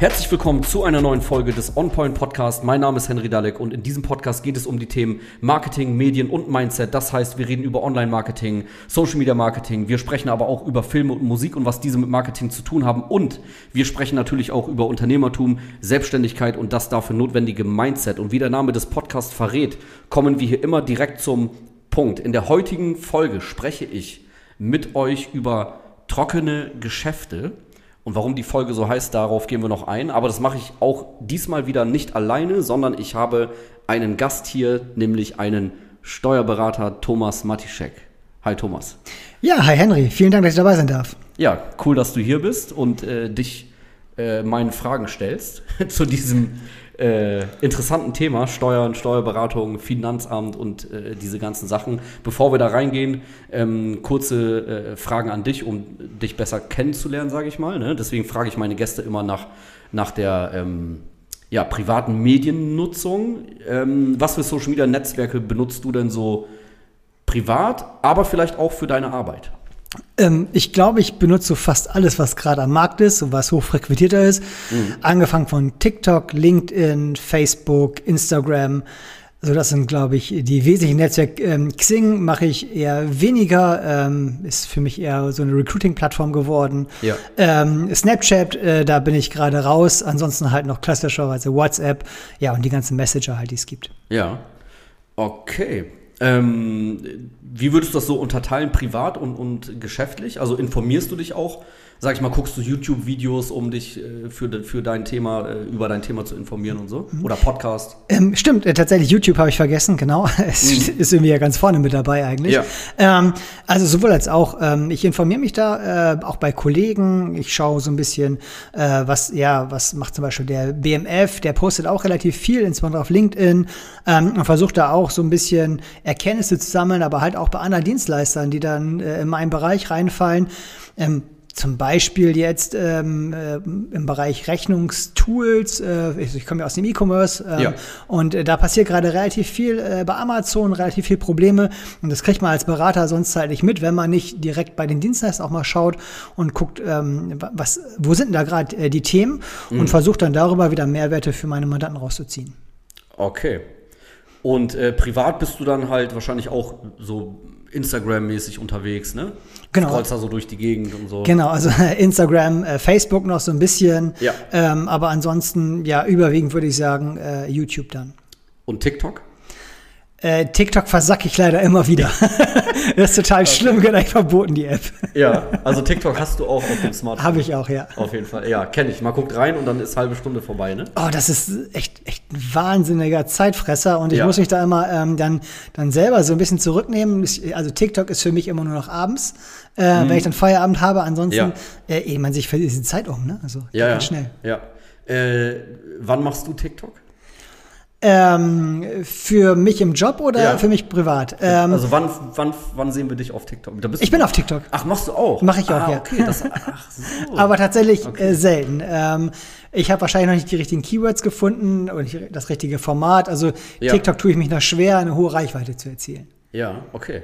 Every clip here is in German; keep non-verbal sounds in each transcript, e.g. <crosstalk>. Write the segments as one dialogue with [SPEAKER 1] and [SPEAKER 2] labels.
[SPEAKER 1] Herzlich willkommen zu einer neuen Folge des OnPoint Podcast. Mein Name ist Henry Dalek und in diesem Podcast geht es um die Themen Marketing, Medien und Mindset. Das heißt, wir reden über Online-Marketing, Social Media Marketing. Wir sprechen aber auch über Filme und Musik und was diese mit Marketing zu tun haben. Und wir sprechen natürlich auch über Unternehmertum, Selbstständigkeit und das dafür notwendige Mindset. Und wie der Name des Podcasts verrät, kommen wir hier immer direkt zum Punkt. In der heutigen Folge spreche ich mit euch über trockene Geschäfte. Und warum die Folge so heißt, darauf gehen wir noch ein. Aber das mache ich auch diesmal wieder nicht alleine, sondern ich habe einen Gast hier, nämlich einen Steuerberater Thomas Matischek. Hi Thomas.
[SPEAKER 2] Ja, hi Henry. Vielen Dank, dass ich dabei sein darf.
[SPEAKER 1] Ja, cool, dass du hier bist und äh, dich äh, meinen Fragen stellst <laughs> zu diesem äh, interessanten Thema, Steuern, Steuerberatung, Finanzamt und äh, diese ganzen Sachen. Bevor wir da reingehen, ähm, kurze äh, Fragen an dich, um dich besser kennenzulernen, sage ich mal. Ne? Deswegen frage ich meine Gäste immer nach, nach der ähm, ja, privaten Mediennutzung. Ähm, was für Social Media Netzwerke benutzt du denn so privat, aber vielleicht auch für deine Arbeit?
[SPEAKER 2] Ähm, ich glaube, ich benutze so fast alles, was gerade am Markt ist und was hochfrequentierter ist. Mhm. Angefangen von TikTok, LinkedIn, Facebook, Instagram. So, das sind, glaube ich, die wesentlichen Netzwerke. Ähm, Xing mache ich eher weniger, ähm, ist für mich eher so eine Recruiting-Plattform geworden. Ja. Ähm, Snapchat, äh, da bin ich gerade raus. Ansonsten halt noch klassischerweise WhatsApp, ja, und die ganzen Messenger halt, die es gibt.
[SPEAKER 1] Ja. Okay. Ähm, wie würdest du das so unterteilen, privat und, und geschäftlich? Also informierst du dich auch sag ich mal, guckst du YouTube-Videos, um dich äh, für, für dein Thema, äh, über dein Thema zu informieren und so? Oder Podcast?
[SPEAKER 2] Ähm, stimmt, äh, tatsächlich, YouTube habe ich vergessen, genau. <laughs> Es mhm. ist irgendwie ja ganz vorne mit dabei eigentlich. Ja. Ähm, also sowohl als auch, ähm, ich informiere mich da, äh, auch bei Kollegen, ich schaue so ein bisschen, äh, was, ja, was macht zum Beispiel der BMF, der postet auch relativ viel, insbesondere auf LinkedIn, ähm, und versucht da auch so ein bisschen Erkenntnisse zu sammeln, aber halt auch bei anderen Dienstleistern, die dann äh, in meinen Bereich reinfallen. Ähm, zum Beispiel jetzt ähm, äh, im Bereich Rechnungstools, äh, ich, ich komme ja aus dem E-Commerce ähm, ja. und äh, da passiert gerade relativ viel äh, bei Amazon, relativ viel Probleme und das kriegt man als Berater sonst halt nicht mit, wenn man nicht direkt bei den Dienstleistern auch mal schaut und guckt, ähm, was, wo sind denn da gerade äh, die Themen mhm. und versucht dann darüber wieder Mehrwerte für meine Mandanten rauszuziehen.
[SPEAKER 1] Okay. Und äh, privat bist du dann halt wahrscheinlich auch so Instagram-mäßig unterwegs, ne?
[SPEAKER 2] Genau.
[SPEAKER 1] Scrollst da so durch die Gegend und so.
[SPEAKER 2] Genau, also <laughs> Instagram, äh, Facebook noch so ein bisschen. Ja. Ähm, aber ansonsten, ja, überwiegend würde ich sagen, äh, YouTube dann.
[SPEAKER 1] Und TikTok?
[SPEAKER 2] Äh, TikTok versacke ich leider immer wieder. <laughs> das ist total okay. schlimm, gleich verboten, die App.
[SPEAKER 1] ja, also TikTok hast du auch auf dem Smartphone.
[SPEAKER 2] Habe ich auch, ja.
[SPEAKER 1] Auf jeden Fall. Ja, kenne ich. Man guckt rein und dann ist halbe Stunde vorbei, ne?
[SPEAKER 2] Oh, das ist echt, echt ein wahnsinniger Zeitfresser und ich ja. muss mich da immer ähm, dann, dann selber so ein bisschen zurücknehmen. Also TikTok ist für mich immer nur noch abends, äh, hm. wenn ich dann Feierabend habe. Ansonsten, ja. äh, eh, man sich verliert die Zeit um, ne? Also
[SPEAKER 1] ja, ja. schnell. Ja. Äh, wann machst du TikTok?
[SPEAKER 2] Ähm, für mich im Job oder ja. für mich privat?
[SPEAKER 1] Ähm, also wann, wann, wann sehen wir dich auf TikTok?
[SPEAKER 2] ich bin auf TikTok.
[SPEAKER 1] Ach, machst du auch?
[SPEAKER 2] Mache ich auch, ah, ja. Okay, das, ach so. <laughs> Aber tatsächlich okay. äh, selten. Ähm, ich habe wahrscheinlich noch nicht die richtigen Keywords gefunden und das richtige Format. Also ja. TikTok tue ich mich noch schwer, eine hohe Reichweite zu erzielen.
[SPEAKER 1] Ja, okay.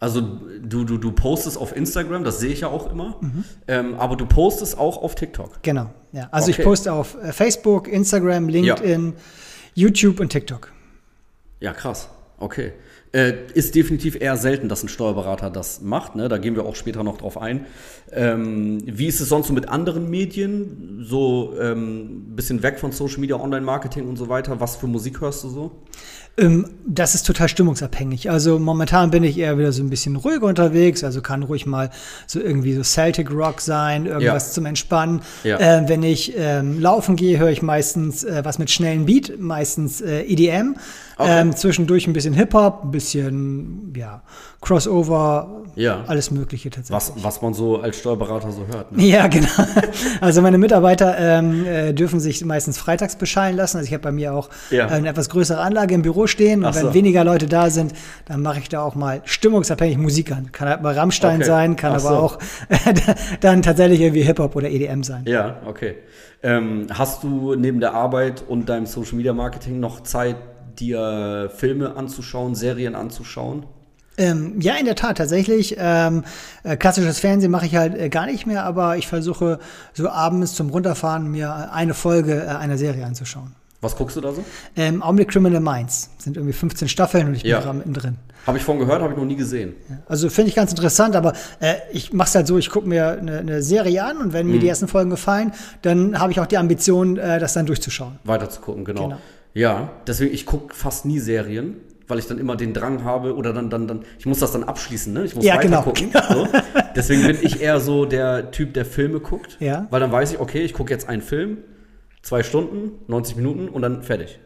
[SPEAKER 1] Also du, du, du postest auf Instagram, das sehe ich ja auch immer, mhm. ähm, aber du postest auch auf TikTok.
[SPEAKER 2] Genau, ja. Also okay. ich poste auf äh, Facebook, Instagram, LinkedIn. Ja YouTube und TikTok.
[SPEAKER 1] Ja, krass. Okay. Äh, ist definitiv eher selten, dass ein Steuerberater das macht. Ne? Da gehen wir auch später noch drauf ein. Ähm, wie ist es sonst so mit anderen Medien? So ein ähm, bisschen weg von Social Media, Online-Marketing und so weiter. Was für Musik hörst du so?
[SPEAKER 2] Ähm, das ist total stimmungsabhängig. Also momentan bin ich eher wieder so ein bisschen ruhiger unterwegs. Also kann ruhig mal so irgendwie so Celtic Rock sein, irgendwas ja. zum Entspannen. Ja. Äh, wenn ich ähm, laufen gehe, höre ich meistens äh, was mit schnellen Beat, meistens äh, EDM. Okay. Ähm, zwischendurch ein bisschen Hip-Hop, ein bisschen ja, Crossover, ja. alles Mögliche tatsächlich.
[SPEAKER 1] Was, was man so als Steuerberater so hört. Ne? <laughs>
[SPEAKER 2] Ja, genau. Also meine Mitarbeiter ähm, äh, dürfen sich meistens freitags beschallen lassen. Also ich habe bei mir auch ja. eine etwas größere Anlage im Büro stehen. Und so. wenn weniger Leute da sind, dann mache ich da auch mal stimmungsabhängig Musik an. Kann halt mal Rammstein okay. sein, kann Ach aber so. auch <laughs> dann tatsächlich irgendwie Hip-Hop oder EDM sein.
[SPEAKER 1] Ja, okay. Ähm, hast du neben der Arbeit und deinem Social Media Marketing noch Zeit, dir Filme anzuschauen, Serien anzuschauen?
[SPEAKER 2] Ähm, ja, in der Tat, tatsächlich. Ähm, äh, klassisches Fernsehen mache ich halt äh, gar nicht mehr, aber ich versuche so abends zum Runterfahren mir eine Folge äh, einer Serie anzuschauen.
[SPEAKER 1] Was guckst du da so?
[SPEAKER 2] Ähm, Augenblick Criminal Minds. Sind irgendwie 15 Staffeln und ich bin ja. gerade mittendrin.
[SPEAKER 1] Habe ich von gehört, habe ich noch nie gesehen.
[SPEAKER 2] Ja. Also finde ich ganz interessant, aber äh, ich mache es halt so, ich gucke mir eine, eine, Serie an und wenn mhm. mir die ersten Folgen gefallen, dann habe ich auch die Ambition, äh, das dann durchzuschauen.
[SPEAKER 1] Weiter zu gucken, genau. genau. Ja, deswegen, ich gucke fast nie Serien weil ich dann immer den Drang habe oder dann, dann, dann, ich muss das dann abschließen, ne? Ich muss
[SPEAKER 2] ja, weiter genau, gucken. Genau. <laughs>
[SPEAKER 1] So. Deswegen bin ich eher so der Typ, der Filme guckt.
[SPEAKER 2] Ja.
[SPEAKER 1] Weil dann weiß ich, okay, ich gucke jetzt einen Film, zwei Stunden, 90 Minuten und dann fertig.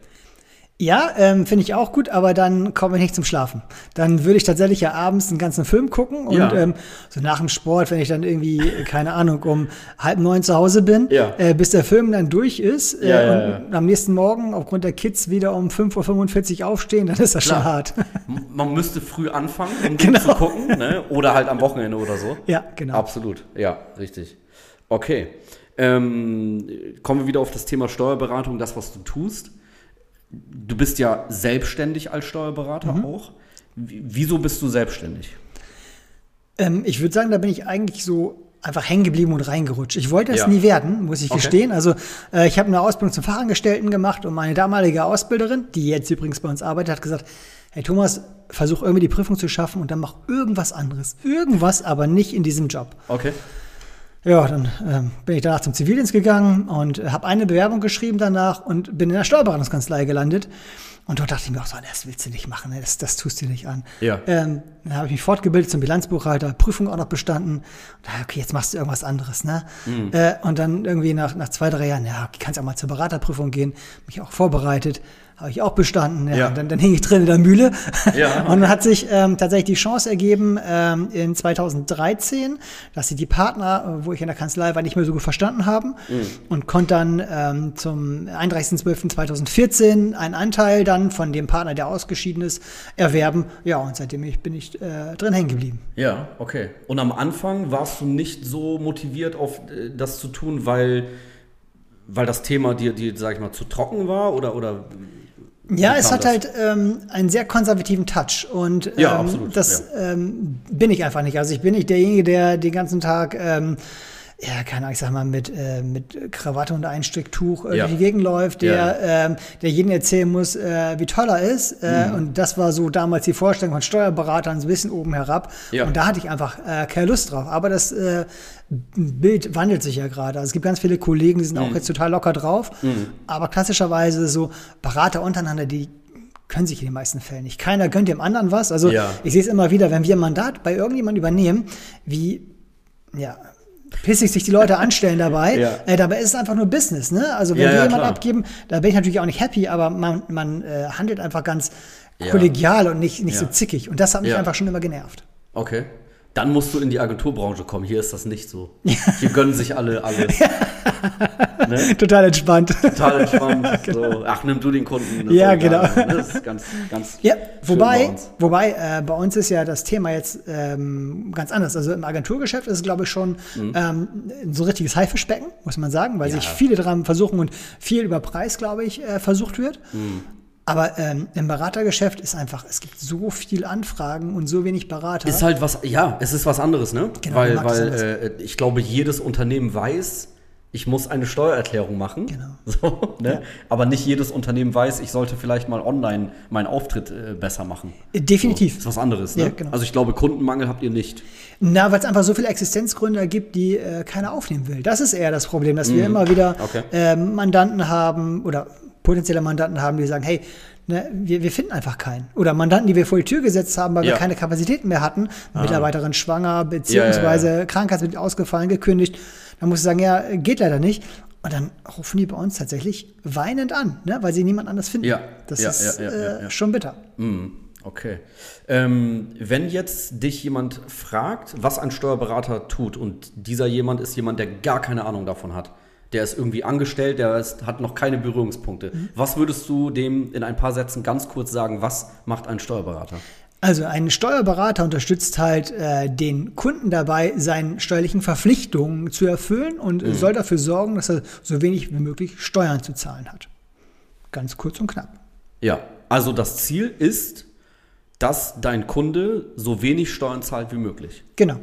[SPEAKER 2] Ja, ähm, finde ich auch gut, aber dann komme ich nicht zum Schlafen. Dann würde ich tatsächlich ja abends einen ganzen Film gucken und ja. ähm, so nach dem Sport, wenn ich dann irgendwie, keine Ahnung, um halb neun zu Hause bin,
[SPEAKER 1] ja.
[SPEAKER 2] äh, bis der Film dann durch ist äh,
[SPEAKER 1] ja,
[SPEAKER 2] und am nächsten Morgen aufgrund der Kids wieder um 5.45 Uhr aufstehen, dann ist das Klar. schon hart.
[SPEAKER 1] Man müsste früh anfangen, um <laughs> genau. zu gucken, ne? oder halt am Wochenende oder so.
[SPEAKER 2] Ja, genau.
[SPEAKER 1] Absolut, ja, richtig. Okay. Ähm, kommen wir wieder auf das Thema Steuerberatung, das, was du tust du bist ja selbstständig als Steuerberater mhm. auch. Wieso bist du selbstständig?
[SPEAKER 2] Ähm, ich würde sagen, da bin ich eigentlich so einfach hängen geblieben und reingerutscht. Ich wollte das ja. nie werden, muss ich okay. gestehen. Also äh, ich habe eine Ausbildung zum Fachangestellten gemacht und meine damalige Ausbilderin, die jetzt übrigens bei uns arbeitet, hat gesagt, hey Thomas, versuch irgendwie die Prüfung zu schaffen und dann mach irgendwas anderes. Irgendwas, aber nicht in diesem Job.
[SPEAKER 1] Okay.
[SPEAKER 2] Ja, dann ähm, bin ich danach zum Zivildienst gegangen und äh, habe eine Bewerbung geschrieben danach und bin in der Steuerberatungskanzlei gelandet. Und dort dachte ich mir auch so, das willst du nicht machen, ne? das, das tust du nicht an.
[SPEAKER 1] Ja.
[SPEAKER 2] Ähm, dann habe ich mich fortgebildet zum Bilanzbuchhalter, Prüfung auch noch bestanden. Und dachte, okay, jetzt machst du irgendwas anderes. Ne? Mhm. Äh, und dann irgendwie nach, nach zwei, drei Jahren, ja, kannst auch mal zur Beraterprüfung gehen, mich auch vorbereitet habe ich auch bestanden. Ja. ja. Dann, dann hing ich drin in der Mühle. Ja. <laughs> Und dann hat sich ähm, tatsächlich die Chance ergeben ähm, in 2013, dass sie die Partner, wo ich in der Kanzlei war, nicht mehr so gut verstanden haben mhm. und konnte dann ähm, zum 31.12.2014 einen Anteil dann von dem Partner, der ausgeschieden ist, erwerben. Ja, und seitdem ich, bin ich äh, drin hängen geblieben.
[SPEAKER 1] Ja, okay. Und am Anfang warst du nicht so motiviert, auf äh, das zu tun, weil weil das Thema dir, dir, sag ich mal, zu trocken war oder, oder
[SPEAKER 2] ja, es hat das? halt ähm, einen sehr konservativen Touch und ähm,
[SPEAKER 1] ja, absolut.
[SPEAKER 2] das ja. ähm, bin ich einfach nicht. Also ich bin nicht derjenige, der den ganzen Tag ähm, ja, keine Ahnung, ich sag mal, mit, äh, mit Krawatte und Einstricktuch äh, ja. durch die Gegend läuft, der, ja. ähm, der jedem erzählen muss, äh, wie toll er ist. Äh, mhm. Und das war so damals die Vorstellung von Steuerberatern, so ein bisschen oben herab.
[SPEAKER 1] Ja.
[SPEAKER 2] Und da hatte ich einfach äh, keine Lust drauf. Aber das äh, Bild wandelt sich ja gerade. Also es gibt ganz viele Kollegen, die sind mhm. auch jetzt total locker drauf. Mhm. Aber klassischerweise so Berater untereinander, die können sich in den meisten Fällen nicht. Keiner gönnt dem anderen was. Also
[SPEAKER 1] ja.
[SPEAKER 2] ich sehe es immer wieder, wenn wir ein Mandat bei irgendjemandem übernehmen, wie ja, pissig sich die Leute anstellen dabei. <laughs>
[SPEAKER 1] ja.
[SPEAKER 2] äh, dabei ist es einfach nur Business. Ne? Also wenn
[SPEAKER 1] ja,
[SPEAKER 2] wir
[SPEAKER 1] ja,
[SPEAKER 2] jemand abgeben, da bin ich natürlich auch nicht happy, aber man, man äh, handelt einfach ganz kollegial und nicht, nicht so zickig. Und das hat mich einfach schon immer genervt.
[SPEAKER 1] Okay dann musst du in die Agenturbranche kommen. Hier ist das nicht so. Hier gönnen sich alle alles. <laughs>
[SPEAKER 2] ne? Total entspannt.
[SPEAKER 1] Total entspannt. genau. <laughs> so. Ach, nimm du den Kunden.
[SPEAKER 2] Ja, genau.
[SPEAKER 1] Das ist ganz, ganz
[SPEAKER 2] ja, wobei, bei wobei äh, bei uns ist ja das Thema jetzt ähm, ganz anders. Also im Agenturgeschäft ist es, glaube ich, schon mhm. ähm, so ein richtiges Haifischbecken, muss man sagen, weil ja. sich viele daran versuchen und viel über Preis, glaube ich, äh, versucht wird. Mhm. Aber ähm, im Beratergeschäft ist einfach, es gibt so viel Anfragen und so wenig Berater.
[SPEAKER 1] Ist halt was, ja, es ist was anderes, ne?
[SPEAKER 2] Genau,
[SPEAKER 1] weil weil äh, ich glaube, jedes Unternehmen weiß, ich muss eine Steuererklärung machen.
[SPEAKER 2] Genau. <laughs>
[SPEAKER 1] So, ne? ja. Aber nicht jedes Unternehmen weiß, ich sollte vielleicht mal online meinen Auftritt äh, besser machen.
[SPEAKER 2] Äh, definitiv.
[SPEAKER 1] So, ist was anderes. Ne?
[SPEAKER 2] Ja, genau.
[SPEAKER 1] Also ich glaube, Kundenmangel habt ihr nicht.
[SPEAKER 2] Na, weil es einfach so viele Existenzgründer gibt, die äh, keiner aufnehmen will. Das ist eher das Problem, dass mm. wir mhm. immer wieder
[SPEAKER 1] okay.
[SPEAKER 2] äh, Mandanten haben oder potenzielle Mandanten haben, die sagen, hey, ne, wir, wir finden einfach keinen. Oder Mandanten, die wir vor die Tür gesetzt haben, weil ja. wir keine Kapazitäten mehr hatten, ah. Mitarbeiterin schwanger, beziehungsweise ja, ja, krankheitsbedingt ausgefallen, gekündigt. Dann muss ich sagen, ja, geht leider nicht. Und dann rufen die bei uns tatsächlich weinend an, ne, weil sie niemand anders finden.
[SPEAKER 1] Ja.
[SPEAKER 2] Das ist äh, schon bitter.
[SPEAKER 1] Mm. Okay. Ähm, wenn jetzt dich jemand fragt, was ein Steuerberater tut und dieser jemand ist jemand, der gar keine Ahnung davon hat, der ist irgendwie angestellt, der ist, hat noch keine Berührungspunkte. Mhm. Was würdest du dem in ein paar Sätzen ganz kurz sagen, was macht ein Steuerberater?
[SPEAKER 2] Also ein Steuerberater unterstützt halt äh, den Kunden dabei, seinen steuerlichen Verpflichtungen zu erfüllen und mhm. soll dafür sorgen, dass er so wenig wie möglich Steuern zu zahlen hat. Ganz kurz und knapp.
[SPEAKER 1] Ja, also das Ziel ist, dass dein Kunde so wenig Steuern zahlt wie möglich.
[SPEAKER 2] Genau.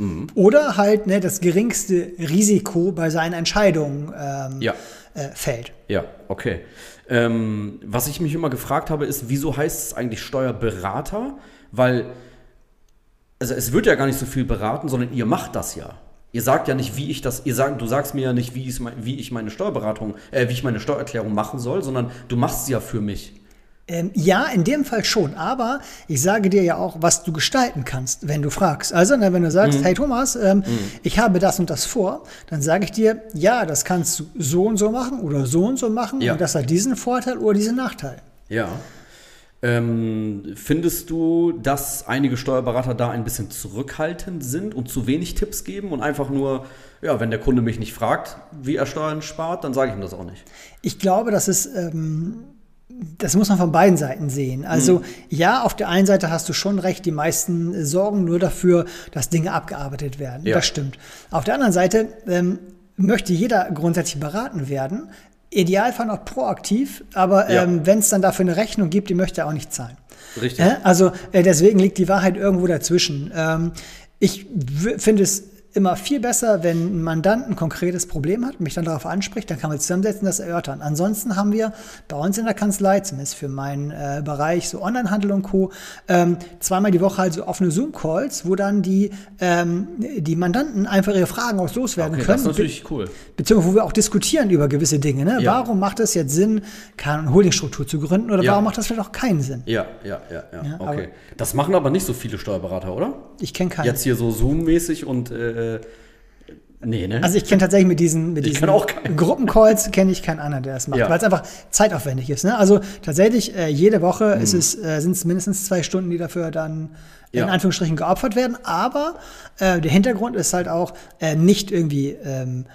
[SPEAKER 2] Mhm. Oder halt ne, das geringste Risiko bei seinen Entscheidungen ähm, ja. äh, fällt.
[SPEAKER 1] Ja, okay. Ähm, was ich mich immer gefragt habe, ist, wieso heißt es eigentlich Steuerberater? Weil, also es wird ja gar nicht so viel beraten, sondern ihr macht das ja. Ihr sagt ja nicht, wie ich das, ihr sagt, du sagst mir ja nicht, wie, wie ich meine Steuerberatung, äh, wie ich meine Steuererklärung machen soll, sondern du machst sie ja für mich.
[SPEAKER 2] Ähm, ja, in dem Fall schon, aber ich sage dir ja auch, was du gestalten kannst, wenn du fragst. Also, ne, wenn du sagst, mhm. hey Thomas, ähm, mhm. ich habe das und das vor, dann sage ich dir, ja, das kannst du so und so machen oder so und so machen ja. und das hat diesen Vorteil oder diesen Nachteil.
[SPEAKER 1] Ja. Ähm, findest du, dass einige Steuerberater da ein bisschen zurückhaltend sind und zu wenig Tipps geben und einfach nur, ja, wenn der Kunde mich nicht fragt, wie er Steuern spart, dann sage ich ihm das auch nicht?
[SPEAKER 2] Ich glaube, das ist, das muss man von beiden Seiten sehen. Also mhm. ja, auf der einen Seite hast du schon recht, die meisten sorgen nur dafür, dass Dinge abgearbeitet werden. Ja. Das stimmt. Auf der anderen Seite ähm, möchte jeder grundsätzlich beraten werden, Idealfall noch proaktiv, aber ja. ähm, wenn es dann dafür eine Rechnung gibt, die möchte er auch nicht zahlen. Richtig. Äh, also äh, deswegen liegt die Wahrheit irgendwo dazwischen. Ähm, ich finde es immer viel besser, wenn ein Mandant ein konkretes Problem hat, mich dann darauf anspricht, dann kann man zusammensetzen, das erörtern. Ansonsten haben wir bei uns in der Kanzlei, zumindest für meinen äh, Bereich, so Onlinehandel und Co., ähm, zweimal die Woche halt so offene Zoom-Calls, wo dann die, ähm, die Mandanten einfach ihre Fragen auch loswerden okay, können. Das
[SPEAKER 1] ist natürlich cool.
[SPEAKER 2] Beziehungsweise wo wir auch diskutieren über gewisse Dinge. Ne? Ja. Warum macht es jetzt Sinn, keine Holdingstruktur zu gründen oder ja. warum macht das vielleicht auch keinen Sinn?
[SPEAKER 1] Ja, ja, ja, ja. ja okay. Das machen aber nicht so viele Steuerberater, oder?
[SPEAKER 2] Ich kenne keinen.
[SPEAKER 1] Jetzt hier so Zoom-mäßig und äh, äh,
[SPEAKER 2] nee, ne? Also ich kenne tatsächlich mit diesen, mit diesen Gruppencalls kenne ich keinen anderen, der das macht, ja. weil es einfach zeitaufwendig ist. Ne? Also tatsächlich äh, jede Woche mhm. ist es, äh, sind es mindestens zwei Stunden, die dafür dann in Anführungsstrichen geopfert werden. Aber äh, der Hintergrund ist halt auch äh, nicht irgendwie ähm,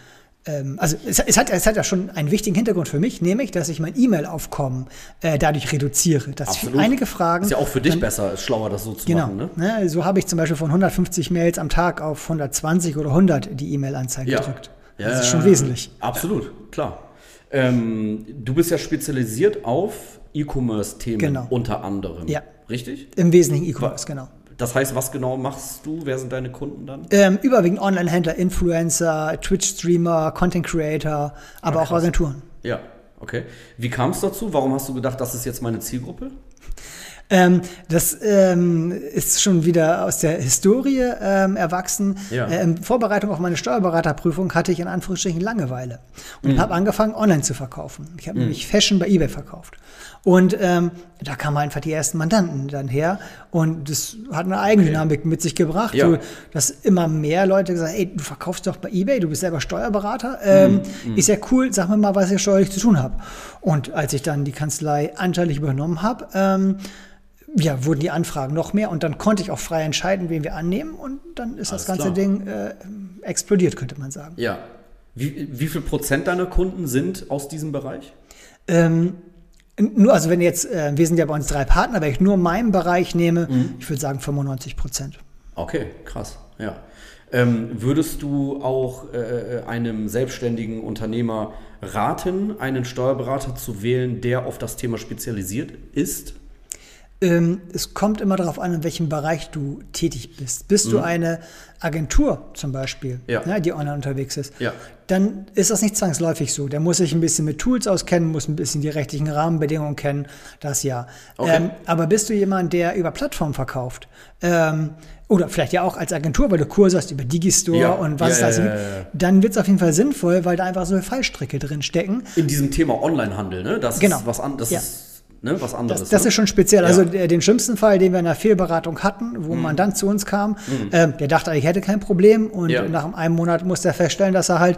[SPEAKER 2] also es, es, hat, es hat ja schon einen wichtigen Hintergrund für mich, nämlich, dass ich mein E-Mail-Aufkommen äh, dadurch reduziere. Dass Absolut. einige Fragen.
[SPEAKER 1] Ist ja auch für dich dann, besser, ist schlauer, das so zu
[SPEAKER 2] genau,
[SPEAKER 1] machen.
[SPEAKER 2] Ne? ne? So habe ich zum Beispiel von 150 Mails am Tag auf 120 oder 100 die E-Mail-Anzeige ja. gedrückt.
[SPEAKER 1] Ja, das ist schon wesentlich. Absolut, klar. Ähm, du bist ja spezialisiert auf E-Commerce-Themen genau. unter anderem. Ja. Richtig?
[SPEAKER 2] Im Wesentlichen E-Commerce, genau.
[SPEAKER 1] Das heißt, was genau machst du? Wer sind deine Kunden dann?
[SPEAKER 2] Ähm, überwiegend Online-Händler, Influencer, Twitch-Streamer, Content-Creator, aber Ach, auch Agenturen.
[SPEAKER 1] Ja, okay. Wie kam es dazu? Warum hast du gedacht, das ist jetzt meine Zielgruppe?
[SPEAKER 2] Ähm, das ähm, ist schon wieder aus der Historie ähm, erwachsen. Ja. Äh, in Vorbereitung auf meine Steuerberaterprüfung hatte ich in Anführungsstrichen Langeweile und mhm. habe angefangen, online zu verkaufen. Ich habe mhm. nämlich Fashion bei eBay verkauft. Und ähm, da kamen einfach die ersten Mandanten dann her und das hat eine Eigendynamik okay. mit sich gebracht, ja. so, dass immer mehr Leute gesagt haben, ey, du verkaufst doch bei eBay, du bist selber Steuerberater, ähm, mm, ist ja cool, sag mir mal, was ich steuerlich zu tun habe. Und als ich dann die Kanzlei anteilig übernommen habe, ähm, ja, wurden die Anfragen noch mehr und dann konnte ich auch frei entscheiden, wen wir annehmen und dann ist Alles das ganze klar. Ding äh, explodiert, könnte man sagen.
[SPEAKER 1] Ja. Wie, wie viel Prozent deiner Kunden sind aus diesem Bereich?
[SPEAKER 2] Ähm, nur, also wenn jetzt, äh, wir sind ja bei uns drei Partner, wenn ich nur meinen Bereich nehme, mhm. ich würde sagen 95 Prozent.
[SPEAKER 1] Okay, krass, ja. Ähm, würdest du auch äh, einem selbstständigen Unternehmer raten, einen Steuerberater zu wählen, der auf das Thema spezialisiert ist?
[SPEAKER 2] Ähm, es kommt immer darauf an, in welchem Bereich du tätig bist. Bist mhm. du eine Agentur zum Beispiel, ja. ne, die online unterwegs ist, ja. dann ist das nicht zwangsläufig so. Der muss sich ein bisschen mit Tools auskennen, muss ein bisschen die rechtlichen Rahmenbedingungen kennen, das ja. Okay. Ähm, aber bist du jemand, der über Plattformen verkauft? Ähm, oder vielleicht ja auch als Agentur, weil du Kurse hast über Digistore ja. und was ja, ist das, ja, dann wird es auf jeden Fall sinnvoll, weil da einfach so Fallstricke drin stecken.
[SPEAKER 1] In diesem Thema Onlinehandel, ne? Das genau. ist was anderes. Das ist ne, was anderes.
[SPEAKER 2] Das, das
[SPEAKER 1] ne?
[SPEAKER 2] ist schon speziell. Ja. Also den schlimmsten Fall, den wir in der Fehlberatung hatten, wo mhm. man dann zu uns kam, mhm. äh, der dachte, ich hätte kein Problem und ja. nach einem Monat musste er feststellen, dass er halt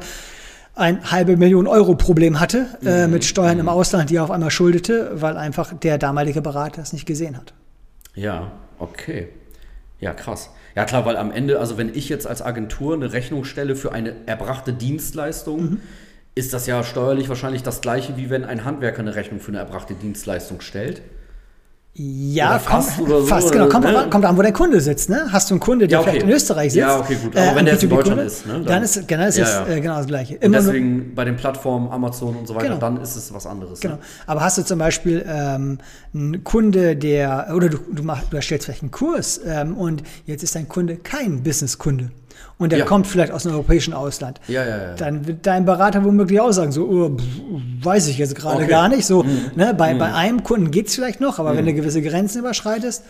[SPEAKER 2] ein halbe Million Euro Problem hatte äh, mhm. mit Steuern im mhm. Ausland, die er auf einmal schuldete, weil einfach der damalige Berater es nicht gesehen hat.
[SPEAKER 1] Ja, okay. Ja, krass. Ja, klar, weil am Ende, also wenn ich jetzt als Agentur eine Rechnung stelle für eine erbrachte Dienstleistung, mhm ist das ja steuerlich wahrscheinlich das gleiche, wie wenn ein Handwerker eine Rechnung für eine erbrachte Dienstleistung stellt.
[SPEAKER 2] Ja, fast kommt, oder so, fast, genau. Kommt, ne? kommt an, wo der Kunde sitzt. Ne? Hast du einen Kunde, der ja, okay. vielleicht in Österreich sitzt?
[SPEAKER 1] Ja, okay, gut. Aber äh, wenn der jetzt in Deutschland ist, ne?
[SPEAKER 2] Dann, dann ist, genau, ist ja, ja. Äh, genau das Gleiche.
[SPEAKER 1] Immer und deswegen bei den Plattformen Amazon und so weiter, genau. dann ist es was anderes.
[SPEAKER 2] Genau. Ne? Aber hast du zum Beispiel ähm, einen Kunde, der, oder du, du, mach, du erstellst vielleicht einen Kurs ähm, und jetzt ist dein Kunde kein Business-Kunde und der ja. kommt vielleicht aus einem europäischen Ausland,
[SPEAKER 1] ja, ja, ja.
[SPEAKER 2] dann wird dein Berater womöglich auch sagen, so, oh, weiß ich jetzt gerade okay. gar nicht. So, mhm. ne, bei, mhm. bei einem Kunden geht es vielleicht noch, aber mhm. wenn du gewisse Grenzen überschreitest,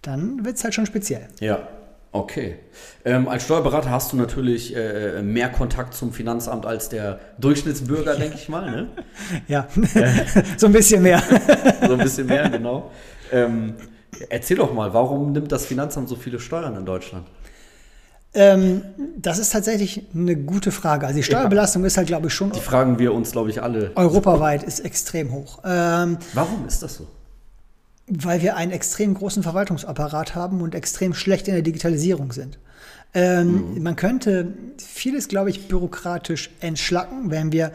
[SPEAKER 2] dann wird es halt schon speziell.
[SPEAKER 1] Ja, okay. Ähm, als Steuerberater hast du natürlich äh, mehr Kontakt zum Finanzamt als der Durchschnittsbürger, <laughs> denke ich mal. Ne?
[SPEAKER 2] ja, <laughs> so ein bisschen mehr. <laughs>
[SPEAKER 1] so ein bisschen mehr, genau. Ähm, erzähl doch mal, warum nimmt das Finanzamt so viele Steuern in Deutschland?
[SPEAKER 2] Ähm, das ist tatsächlich eine gute Frage. Also die Steuerbelastung ja. ist halt, glaube ich, schon.
[SPEAKER 1] Die fragen wir uns, glaube ich, alle.
[SPEAKER 2] Europaweit ist extrem hoch.
[SPEAKER 1] Ähm, Warum ist das so?
[SPEAKER 2] Weil wir einen extrem großen Verwaltungsapparat haben und extrem schlecht in der Digitalisierung sind. Ähm, mhm. Man könnte vieles, glaube ich, bürokratisch entschlacken, wenn wir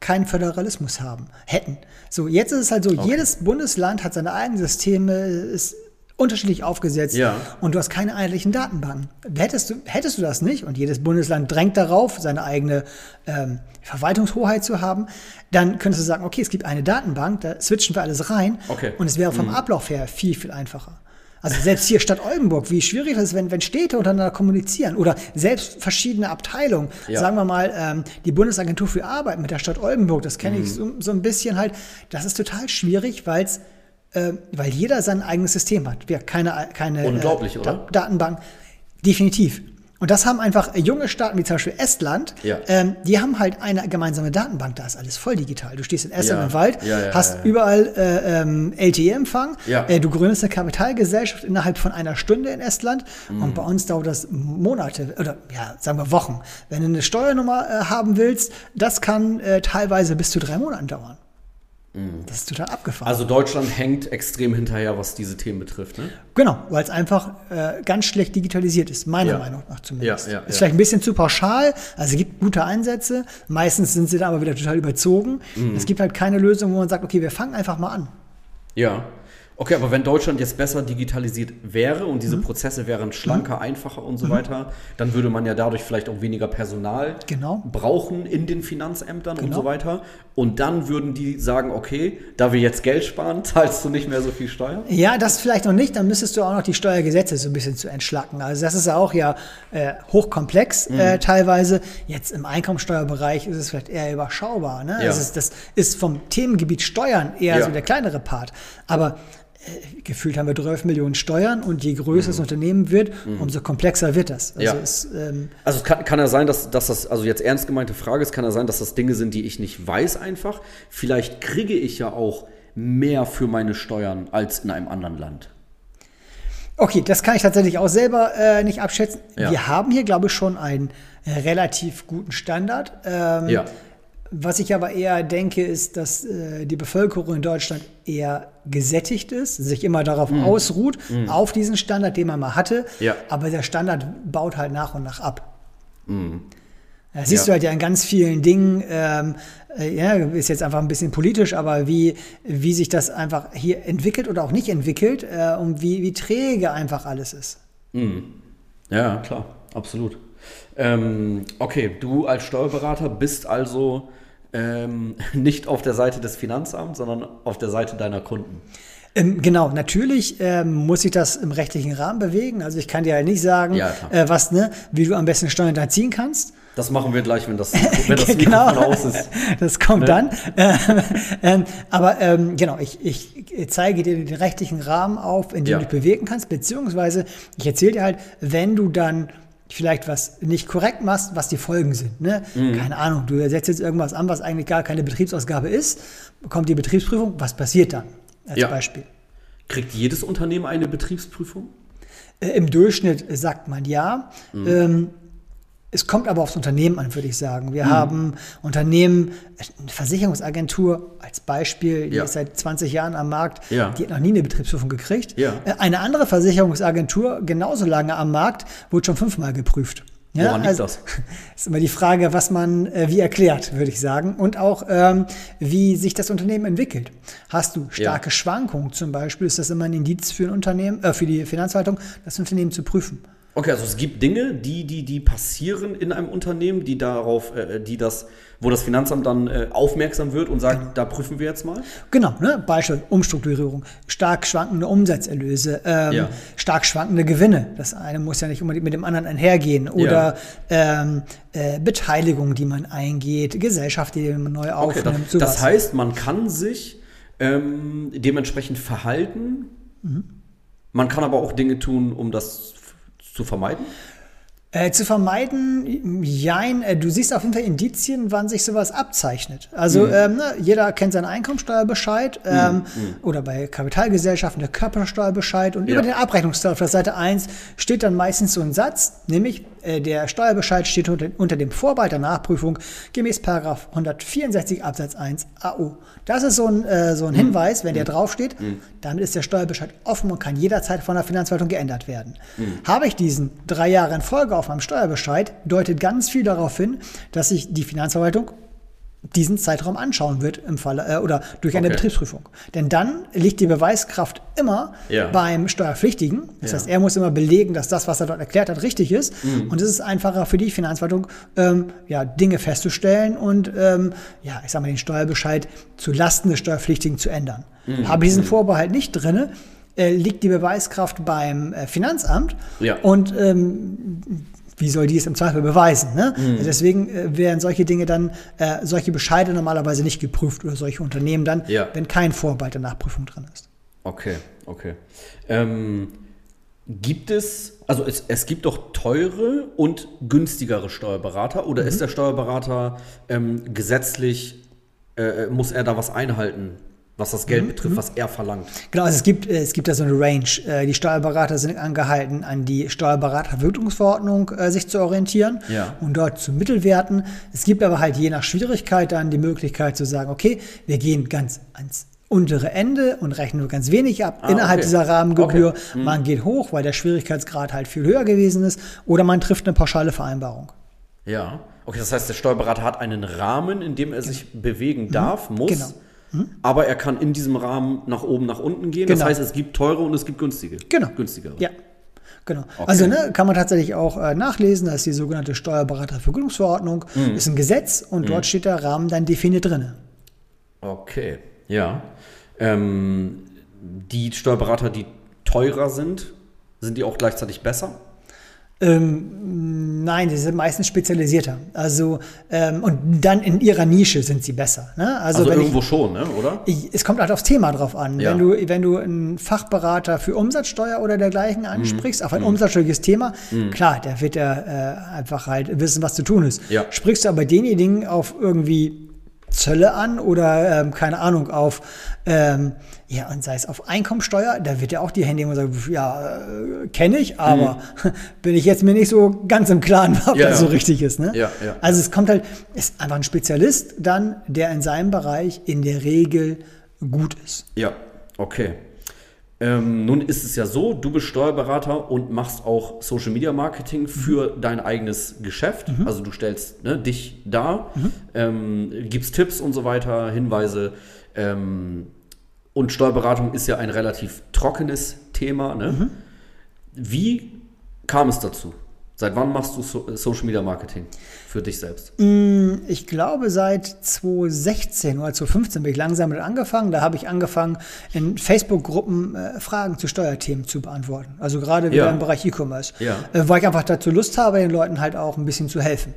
[SPEAKER 2] keinen Föderalismus haben, hätten. So, jetzt ist es halt so, okay. jedes Bundesland hat seine eigenen Systeme, ist unterschiedlich aufgesetzt ja. und du hast keine einheitlichen Datenbanken. Hättest du, hättest du das nicht und jedes Bundesland drängt darauf, seine eigene ähm, Verwaltungshoheit zu haben, dann könntest du sagen, okay, es gibt eine Datenbank, da switchen wir alles rein
[SPEAKER 1] okay.
[SPEAKER 2] und es wäre vom mhm. Ablauf her viel, viel einfacher. Also selbst hier Stadt Oldenburg, wie schwierig das ist, wenn, wenn Städte untereinander kommunizieren oder selbst verschiedene Abteilungen, ja. sagen wir mal ähm, die Bundesagentur für Arbeit mit der Stadt Oldenburg, das kenne mhm. ich so, so ein bisschen halt, das ist total schwierig, weil es äh, weil jeder sein eigenes System hat. Wir keine, keine
[SPEAKER 1] Unglaublich, äh,
[SPEAKER 2] da Datenbank. Definitiv. Und das haben einfach junge Staaten wie zum Beispiel Estland,
[SPEAKER 1] ja.
[SPEAKER 2] ähm, die haben halt eine gemeinsame Datenbank, da ist alles voll digital. Du stehst in Estland
[SPEAKER 1] ja.
[SPEAKER 2] im Wald,
[SPEAKER 1] ja,
[SPEAKER 2] hast überall äh, ähm, LTE-Empfang, äh, du gründest eine Kapitalgesellschaft innerhalb von einer Stunde in Estland mhm. und bei uns dauert das Monate oder ja, sagen wir Wochen. Wenn du eine Steuernummer äh, haben willst, das kann äh, teilweise bis zu drei Monaten dauern.
[SPEAKER 1] Mhm. Das ist total abgefahren. Also Deutschland hängt extrem hinterher, was diese Themen betrifft. Ne?
[SPEAKER 2] Genau, weil es einfach äh, ganz schlecht digitalisiert ist, meiner ja. Meinung nach zumindest.
[SPEAKER 1] Ja, ja,
[SPEAKER 2] ist vielleicht ein bisschen zu pauschal, also es gibt gute Einsätze, meistens sind sie da aber wieder total überzogen. Mhm. Es gibt halt keine Lösung, wo man sagt, okay, wir fangen einfach mal an.
[SPEAKER 1] Ja. Okay, aber wenn Deutschland jetzt besser digitalisiert wäre und diese mhm. Prozesse wären schlanker, mhm. einfacher und so mhm. weiter, dann würde man ja dadurch vielleicht auch weniger Personal
[SPEAKER 2] genau.
[SPEAKER 1] brauchen in den Finanzämtern
[SPEAKER 2] genau.
[SPEAKER 1] und so weiter. Und dann würden die sagen, okay, da wir jetzt Geld sparen, <laughs> zahlst du nicht mehr so viel Steuer?
[SPEAKER 2] Ja, das vielleicht noch nicht. Dann müsstest du auch noch die Steuergesetze so ein bisschen zu entschlacken. Also das ist auch ja äh, hochkomplex mhm. äh, teilweise. Jetzt im Einkommensteuerbereich ist es vielleicht eher überschaubar. Ne?
[SPEAKER 1] Ja.
[SPEAKER 2] Das, ist, das ist vom Themengebiet Steuern eher ja. so der kleinere Part. Aber gefühlt haben wir 12 Millionen Steuern und je größer mhm. das Unternehmen wird, mhm. umso komplexer wird das.
[SPEAKER 1] Also ja. es, ähm also kann, kann ja sein, dass, dass das, also jetzt ernst gemeinte Frage, es kann ja sein, dass das Dinge sind, die ich nicht weiß einfach. Vielleicht kriege ich ja auch mehr für meine Steuern als in einem anderen Land.
[SPEAKER 2] Okay, das kann ich tatsächlich auch selber äh, nicht abschätzen. Ja. Wir haben hier, glaube ich, schon einen äh, relativ guten Standard.
[SPEAKER 1] Ähm, ja.
[SPEAKER 2] Was ich aber eher denke, ist, dass äh, die Bevölkerung in Deutschland eher gesättigt ist, sich immer darauf mm. ausruht, mm. auf diesen Standard, den man mal hatte.
[SPEAKER 1] Ja.
[SPEAKER 2] Aber der Standard baut halt nach und nach ab.
[SPEAKER 1] Mm.
[SPEAKER 2] Das siehst ja. du halt ja in ganz vielen Dingen. Ähm, äh, ja, ist jetzt einfach ein bisschen politisch, aber wie, wie sich das einfach hier entwickelt oder auch nicht entwickelt äh, und wie, wie träge einfach alles ist.
[SPEAKER 1] Mm. Ja, klar, absolut. Ähm, okay, du als Steuerberater bist also ähm, <laughs> nicht auf der Seite des Finanzamts, sondern auf der Seite deiner Kunden.
[SPEAKER 2] Ähm, genau, natürlich ähm, muss ich das im rechtlichen Rahmen bewegen. Also ich kann dir ja nicht sagen,
[SPEAKER 1] ja,
[SPEAKER 2] äh, was, ne, wie du am besten Steuern erziehen kannst.
[SPEAKER 1] Das machen wir gleich, wenn das, <laughs> wenn das
[SPEAKER 2] genau. aus ist. Das kommt ne? dann. <laughs> Ähm, aber ähm, genau, ich, ich zeige dir den rechtlichen Rahmen auf, in dem ja. du dich bewegen kannst, beziehungsweise ich erzähle dir halt, wenn du dann vielleicht was nicht korrekt machst, was die Folgen sind. Ne? Mhm. Keine Ahnung, du setzt jetzt irgendwas an, was eigentlich gar keine Betriebsausgabe ist, bekommt die Betriebsprüfung, was passiert dann? Als
[SPEAKER 1] ja.
[SPEAKER 2] Beispiel.
[SPEAKER 1] Kriegt jedes Unternehmen eine Betriebsprüfung?
[SPEAKER 2] Äh, Im Durchschnitt sagt man ja. Mhm. Ähm, es kommt aber aufs Unternehmen an, würde ich sagen. Wir mhm. haben Unternehmen, eine Versicherungsagentur als Beispiel, die ja. ist seit 20 Jahren am Markt,
[SPEAKER 1] ja.
[SPEAKER 2] die hat noch nie eine Betriebsprüfung gekriegt.
[SPEAKER 1] Ja.
[SPEAKER 2] Äh, eine andere Versicherungsagentur, genauso lange am Markt, wurde schon fünfmal geprüft. Ja, Woran liegt also, das? <laughs> ist immer die Frage, was man äh, wie erklärt, würde ich sagen. Und auch, ähm, wie sich das Unternehmen entwickelt. Hast du starke ja. Schwankungen zum Beispiel, ist das immer ein Indiz für ein Unternehmen, äh, für die Finanzverwaltung, das Unternehmen zu prüfen.
[SPEAKER 1] Okay, also es gibt Dinge, die, die, die passieren in einem Unternehmen, die darauf, äh, die das, wo das Finanzamt dann äh, aufmerksam wird und sagt, genau. da prüfen wir jetzt mal.
[SPEAKER 2] Genau, ne? Beispiel Umstrukturierung, stark schwankende Umsatzerlöse, ähm, ja. stark schwankende Gewinne. Das eine muss ja nicht unbedingt mit dem anderen einhergehen. Oder ja. ähm, äh, Beteiligung, die man eingeht, Gesellschaft, die man neu aufnimmt. Okay,
[SPEAKER 1] das, das heißt, man kann sich ähm, dementsprechend verhalten. Mhm. Man kann aber auch Dinge tun, um das zu vermeiden?
[SPEAKER 2] Äh, zu vermeiden, jein, äh, du siehst auf jeden Fall Indizien, wann sich sowas abzeichnet. Also mhm. ähm, ne, jeder kennt seinen Einkommensteuerbescheid mhm. ähm, mhm. oder bei Kapitalgesellschaften der Körpersteuerbescheid und ja. über den Abrechnungsteil auf der Seite 1 steht dann meistens so ein Satz, nämlich äh, der Steuerbescheid steht unter, unter dem Vorbehalt der Nachprüfung gemäß 164 Absatz 1 AO. Das ist so ein, äh, so ein mhm. Hinweis, wenn der mhm. draufsteht, mhm. damit ist der Steuerbescheid offen und kann jederzeit von der Finanzverwaltung geändert werden. Habe ich diesen drei Jahre in Folge auf meinem Steuerbescheid, deutet ganz viel darauf hin, dass sich die Finanzverwaltung diesen Zeitraum anschauen wird im Falle äh, oder durch eine okay. Betriebsprüfung. Denn dann liegt die Beweiskraft immer ja. beim Steuerpflichtigen. Das ja. heißt, er muss immer belegen, dass das, was er dort erklärt hat, richtig ist. Mhm. Und es ist einfacher für die Finanzverwaltung, ähm, ja, Dinge festzustellen und ähm, ja, ich sag mal, den Steuerbescheid zu Lasten des Steuerpflichtigen zu ändern. Mhm. Habe ich diesen mhm. Vorbehalt nicht drin, äh, liegt die Beweiskraft beim äh, Finanzamt ja. und ähm, wie soll die es im Zweifel beweisen? Ne? Mhm. Deswegen äh, werden solche Dinge dann, äh, solche Bescheide normalerweise nicht geprüft oder solche Unternehmen dann, ja. wenn kein Vorbehalt der Nachprüfung drin ist.
[SPEAKER 1] Okay, okay. Ähm, gibt es, also es, es gibt doch teure und günstigere Steuerberater oder mhm. ist der Steuerberater ähm, gesetzlich, äh, muss er da was einhalten? Was das Geld mhm. betrifft, mhm. was er verlangt.
[SPEAKER 2] Genau, also es gibt, äh, es gibt da so eine Range. Äh, die Steuerberater sind angehalten, an die Steuerberatervergütungsverordnung äh, sich zu orientieren ja. und dort zu Mittelwerten. Es gibt aber halt je nach Schwierigkeit dann die Möglichkeit zu sagen, okay, wir gehen ganz ans untere Ende und rechnen nur ganz wenig ab ah, innerhalb okay. dieser Rahmengebühr. Okay. Mhm. Man geht hoch, weil der Schwierigkeitsgrad halt viel höher gewesen ist, oder man trifft eine pauschale Vereinbarung.
[SPEAKER 1] Ja, okay, das heißt, der Steuerberater hat einen Rahmen, in dem er sich genau. bewegen darf, mhm. muss. Genau. Hm? Aber er kann in diesem Rahmen nach oben, nach unten gehen. Genau. Das heißt, es gibt teure und es gibt günstige.
[SPEAKER 2] Genau.
[SPEAKER 1] Günstigere.
[SPEAKER 2] Ja. Genau. Okay. Also ne, kann man tatsächlich auch äh, nachlesen, da ist die sogenannte Steuerberatervergütungsverordnung, mhm. ist ein Gesetz und mhm. dort steht der Rahmen dann definiert drin.
[SPEAKER 1] Okay, ja. Ähm, die Steuerberater, die teurer sind, sind die auch gleichzeitig besser?
[SPEAKER 2] Ähm, nein, sie sind meistens spezialisierter. Also ähm, und dann in ihrer Nische sind sie besser. Ne?
[SPEAKER 1] Also, also irgendwo ich, schon, ne? oder?
[SPEAKER 2] Ich, es kommt halt aufs Thema drauf an. Ja. Wenn du wenn du einen Fachberater für Umsatzsteuer oder dergleichen mhm. ansprichst, mhm. auf ein mhm. umsatzsteuerliches Thema, mhm. klar, der wird ja äh, einfach halt wissen, was zu tun ist. Ja. Sprichst du aber denjenigen auf irgendwie Zölle an oder ähm, keine Ahnung auf ähm, ja und sei es auf Einkommensteuer, da wird ja auch die Hände immer sagen, ja äh, kenne ich, aber mhm. <laughs> bin ich jetzt mir nicht so ganz im Klaren, <laughs> ob ja, das ja. so richtig ist. Ne? Ja, ja. Also es kommt halt, ist einfach ein Spezialist dann, der in seinem Bereich in der Regel gut ist.
[SPEAKER 1] Ja, okay. Ähm, nun ist es ja so, du bist Steuerberater und machst auch Social Media Marketing für mhm. dein eigenes Geschäft. Mhm. Also du stellst ne, dich da, mhm. ähm, gibst Tipps und so weiter, Hinweise. Ähm, und Steuerberatung ist ja ein relativ trockenes Thema. Ne? Mhm. Wie kam es dazu? Seit wann machst du so Social Media Marketing für dich selbst?
[SPEAKER 2] Mm, ich glaube, seit 2016 oder 2015 bin ich langsam mit angefangen. Da habe ich angefangen, in Facebook-Gruppen äh, Fragen zu Steuerthemen zu beantworten. Also gerade wieder ja. im Bereich E-Commerce. Ja. Äh, weil ich einfach dazu Lust habe, den Leuten halt auch ein bisschen zu helfen.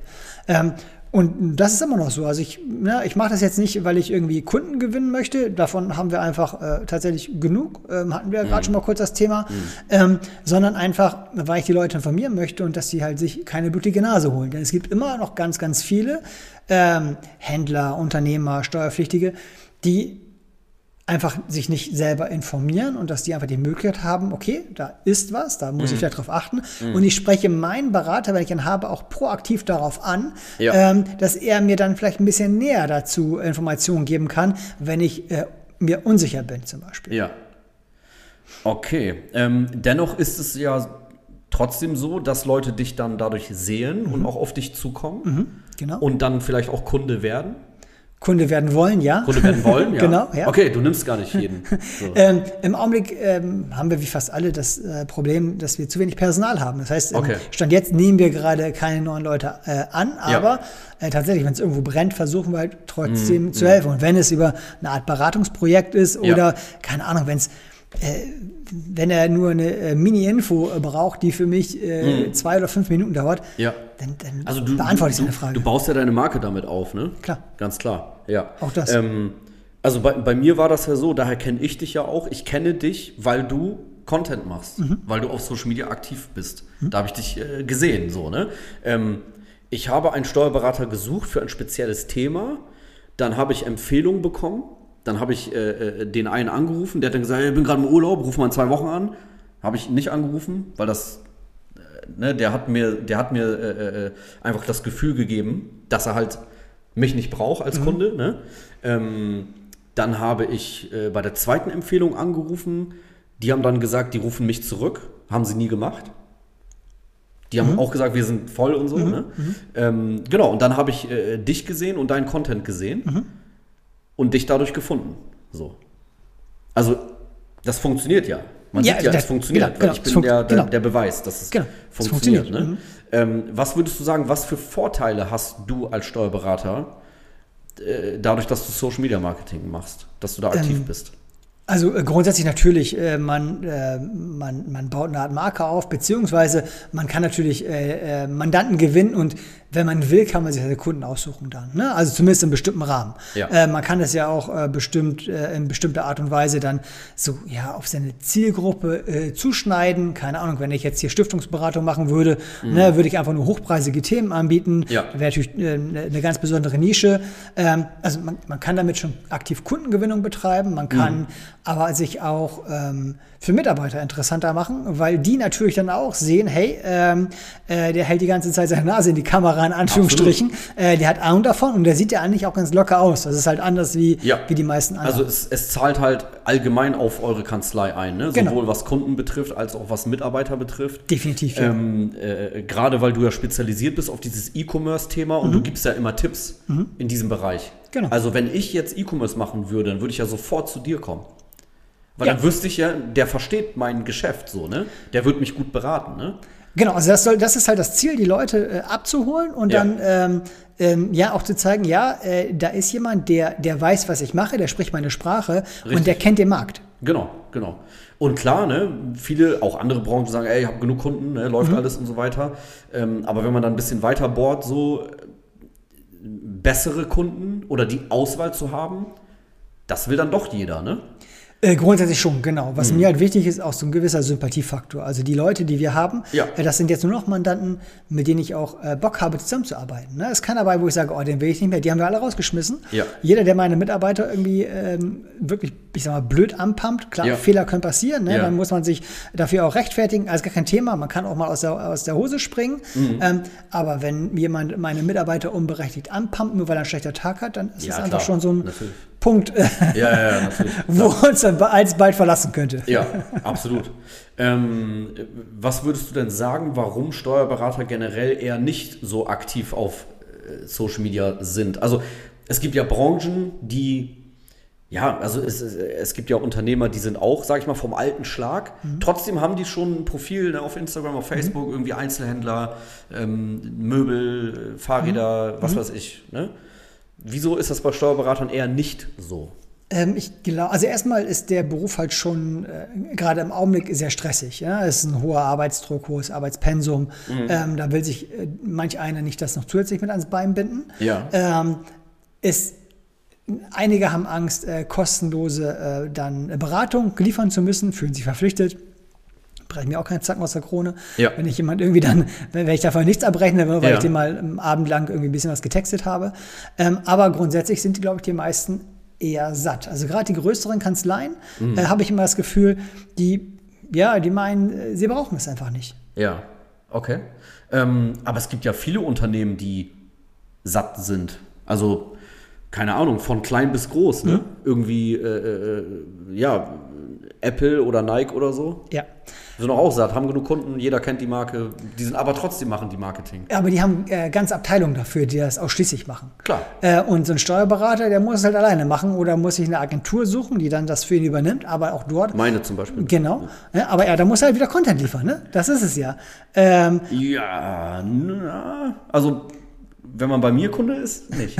[SPEAKER 2] Ähm, und das ist immer noch so. Also ich, ja, ich mache das jetzt nicht, weil ich irgendwie Kunden gewinnen möchte. Davon haben wir einfach äh, tatsächlich genug. Ähm, hatten wir ja gerade mhm. schon mal kurz das Thema. Mhm. Ähm, sondern einfach, weil ich die Leute informieren möchte und dass sie halt sich keine blutige Nase holen. Denn es gibt immer noch ganz, ganz viele ähm, Händler, Unternehmer, Steuerpflichtige, die einfach sich nicht selber informieren und dass die einfach die Möglichkeit haben, okay, da ist was, da muss mhm. ich drauf achten. Mhm. Und ich spreche meinen Berater, wenn ich ihn habe, auch proaktiv darauf an, ja. ähm, dass er mir dann vielleicht ein bisschen näher dazu Informationen geben kann, wenn ich äh, mir unsicher bin zum Beispiel.
[SPEAKER 1] Ja. Okay. Ähm, dennoch ist es ja trotzdem so, dass Leute dich dann dadurch sehen mhm. und auch auf dich zukommen. Mhm,
[SPEAKER 2] genau.
[SPEAKER 1] Und dann vielleicht auch Kunde werden.
[SPEAKER 2] Kunde werden wollen, ja.
[SPEAKER 1] Kunde werden wollen, <laughs> ja.
[SPEAKER 2] genau, ja.
[SPEAKER 1] Okay, du nimmst gar nicht jeden. <laughs>
[SPEAKER 2] So. ähm, Im Augenblick ähm, haben wir wie fast alle das äh, Problem, dass wir zu wenig Personal haben. Das heißt, okay. Stand jetzt nehmen wir gerade keine neuen Leute äh, an, aber ja. äh, tatsächlich, wenn es irgendwo brennt, versuchen wir halt trotzdem mm, zu helfen. Und wenn es über eine Art Beratungsprojekt ist oder, ja. keine Ahnung, wenn es äh, wenn er nur eine äh, Mini-Info äh, braucht, die für mich äh, mhm. zwei oder fünf Minuten dauert,
[SPEAKER 1] ja.
[SPEAKER 2] dann, dann
[SPEAKER 1] also du, beantworte ich seine Frage. Du baust ja deine Marke damit auf, ne?
[SPEAKER 2] Klar.
[SPEAKER 1] Ganz klar, ja.
[SPEAKER 2] Auch das.
[SPEAKER 1] Ähm, also bei, bei mir war das ja so, daher kenne ich dich ja auch. Ich kenne dich, weil du Content machst, mhm. weil du auf Social Media aktiv bist. Mhm. Da habe ich dich äh, gesehen, so, ne? Ähm, ich habe einen Steuerberater gesucht für ein spezielles Thema. Dann habe ich Empfehlungen bekommen dann habe ich äh, äh, den einen angerufen, der hat dann gesagt, ich bin gerade im Urlaub, ruf mal in zwei Wochen an. Habe ich nicht angerufen, weil das, äh, ne, der hat mir, der hat mir äh, äh, einfach das Gefühl gegeben, dass er halt mich nicht braucht als mhm. Kunde. Ne? Ähm, dann habe ich äh, bei der zweiten Empfehlung angerufen. Die haben dann gesagt, die rufen mich zurück. Haben sie nie gemacht. Die haben mhm. auch gesagt, wir sind voll und so. Mhm. Ne? Mhm. Ähm, genau, und dann habe ich äh, dich gesehen und deinen Content gesehen. Und dich dadurch gefunden. So. Also, das funktioniert ja. Man ja, sieht ja, es funktioniert. Genau, genau, ich bin der, der, genau. der, Beweis, dass es genau, funktioniert. funktioniert. Ne? Mhm. Ähm, was würdest du sagen, was für Vorteile hast du als Steuerberater äh, dadurch, dass du Social Media Marketing machst, dass du da aktiv ähm, bist?
[SPEAKER 2] Also äh, grundsätzlich natürlich, äh, man, äh, man, man baut eine Art Marke auf, beziehungsweise man kann natürlich äh, äh, Mandanten gewinnen und wenn man will, kann man sich seine Kunden aussuchen dann. Ne? Also zumindest in bestimmten Rahmen. Ja. Äh, man kann das ja auch äh, bestimmt äh, in bestimmter Art und Weise dann so ja auf seine Zielgruppe äh, zuschneiden. Keine Ahnung, wenn ich jetzt hier Stiftungsberatung machen würde, mhm. ne, würde ich einfach nur hochpreisige Themen anbieten. Ja. Wäre natürlich äh, eine ganz besondere Nische. Ähm, also man, man kann damit schon aktiv Kundengewinnung betreiben. Man kann mhm. Aber sich auch ähm, für Mitarbeiter interessanter machen, weil die natürlich dann auch sehen, hey, ähm, äh, der hält die ganze Zeit seine Nase in die Kamera, in Anführungsstrichen. Äh, der hat Ahnung davon und der sieht ja eigentlich auch ganz locker aus. Das ist halt anders wie, ja. wie die meisten
[SPEAKER 1] anderen. Also es, es, zahlt halt allgemein auf eure Kanzlei ein, ne? Genau. sowohl genau. was Kunden betrifft, als auch was Mitarbeiter betrifft.
[SPEAKER 2] Definitiv. Ja.
[SPEAKER 1] Ähm, äh, Gerade weil du ja spezialisiert bist auf dieses E-Commerce-Thema und mhm. du gibst ja immer Tipps mhm. in diesem Bereich. Genau. Also wenn ich jetzt E-Commerce machen würde, dann würde ich ja sofort zu dir kommen. Weil ja. dann wüsste ich ja, der versteht mein Geschäft so, ne? Der wird mich gut beraten, ne?
[SPEAKER 2] Genau, also das, soll, das ist halt das Ziel, die Leute äh, abzuholen und ja. dann ähm, ähm, ja auch zu zeigen, ja, äh, da ist jemand, der, der weiß, was ich mache, der spricht meine Sprache Richtig. und der kennt den Markt.
[SPEAKER 1] Genau, genau. Und klar, ne, viele, auch andere Branchen sagen, ey, ich habe genug Kunden, ne, läuft mhm. alles und so weiter. Ähm, aber wenn man dann ein bisschen weiter bohrt, so bessere Kunden oder die Auswahl zu haben, das will dann doch jeder, ne?
[SPEAKER 2] Äh, grundsätzlich schon, genau. Was mhm. mir halt wichtig ist, auch so ein gewisser Sympathiefaktor. Also die Leute, die wir haben, ja. äh, das sind jetzt nur noch Mandanten, mit denen ich auch äh, Bock habe, zusammenzuarbeiten. Ne? Es ist keiner dabei, wo ich sage, oh, den will ich nicht mehr. Die haben wir alle rausgeschmissen. Ja. Jeder, der meine Mitarbeiter irgendwie ähm, wirklich, ich sag mal, blöd anpumpt, klar, ja. Fehler können passieren. Ne? Dann muss man sich dafür auch rechtfertigen. Also gar kein Thema. Man kann auch mal aus der, aus der Hose springen. Mhm. Ähm, aber wenn jemand meine Mitarbeiter unberechtigt anpumpt, nur weil er einen schlechter Tag hat, dann ist das einfach schon so ein Natürlich Punkt,
[SPEAKER 1] ja, ja, natürlich, <laughs>
[SPEAKER 2] wo uns dann alsbald verlassen könnte.
[SPEAKER 1] Ja, absolut. Ähm, was würdest du denn sagen, warum Steuerberater generell eher nicht so aktiv auf äh, Social Media sind? Also es gibt ja Branchen, die ja, also es, es, gibt ja Unternehmer, die sind auch, sag ich mal, vom alten Schlag. Mhm. Trotzdem haben die schon ein Profil ne, auf Instagram, auf Facebook, mhm. irgendwie Einzelhändler, ähm, Möbel, Fahrräder, mhm. was weiß ich. Ne? Wieso ist das bei Steuerberatern eher nicht so?
[SPEAKER 2] Ähm, ich glaube, also erstmal ist der Beruf halt schon äh, gerade im Augenblick sehr stressig. Ja? Es ist ein hoher Arbeitsdruck, hohes Arbeitspensum. Mhm. Ähm, da will sich äh, manch einer nicht das noch zusätzlich mit ans Bein binden.
[SPEAKER 1] Ja.
[SPEAKER 2] Ähm, es, einige haben Angst, äh, kostenlose äh, dann Beratung liefern zu müssen, fühlen sich verpflichtet breche mir auch keinen Zacken aus der Krone. Ja. Wenn ich jemand irgendwie dann, wenn, ich davon nichts abrechne, weil ja. ich dem mal am Abend lang irgendwie ein bisschen was getextet habe. Ähm, aber grundsätzlich sind die, glaube ich, die meisten eher satt. Also gerade die größeren Kanzleien mhm. äh, habe ich immer das Gefühl, die, ja, die meinen, äh, sie brauchen es einfach nicht.
[SPEAKER 1] Ja, okay. Ähm, aber es gibt ja viele Unternehmen, die satt sind. Also keine Ahnung, von klein bis groß, ne? Mhm. Irgendwie, äh, äh, ja, Apple oder Nike oder so.
[SPEAKER 2] Ja.
[SPEAKER 1] Sind auch, auch satt, haben genug Kunden, jeder kennt die Marke, die sind aber trotzdem machen die Marketing.
[SPEAKER 2] Ja, aber die haben äh, ganz Abteilungen dafür, die das ausschließlich machen.
[SPEAKER 1] Klar.
[SPEAKER 2] Äh, und so ein Steuerberater, der muss es halt alleine machen oder muss sich eine Agentur suchen, die dann das für ihn übernimmt, aber auch dort.
[SPEAKER 1] Meine zum Beispiel.
[SPEAKER 2] Genau. Ja, aber ja, da muss er halt wieder Content liefern, ne? Das ist es ja. Ähm,
[SPEAKER 1] ja, na, also wenn man bei mir Kunde ist, nicht.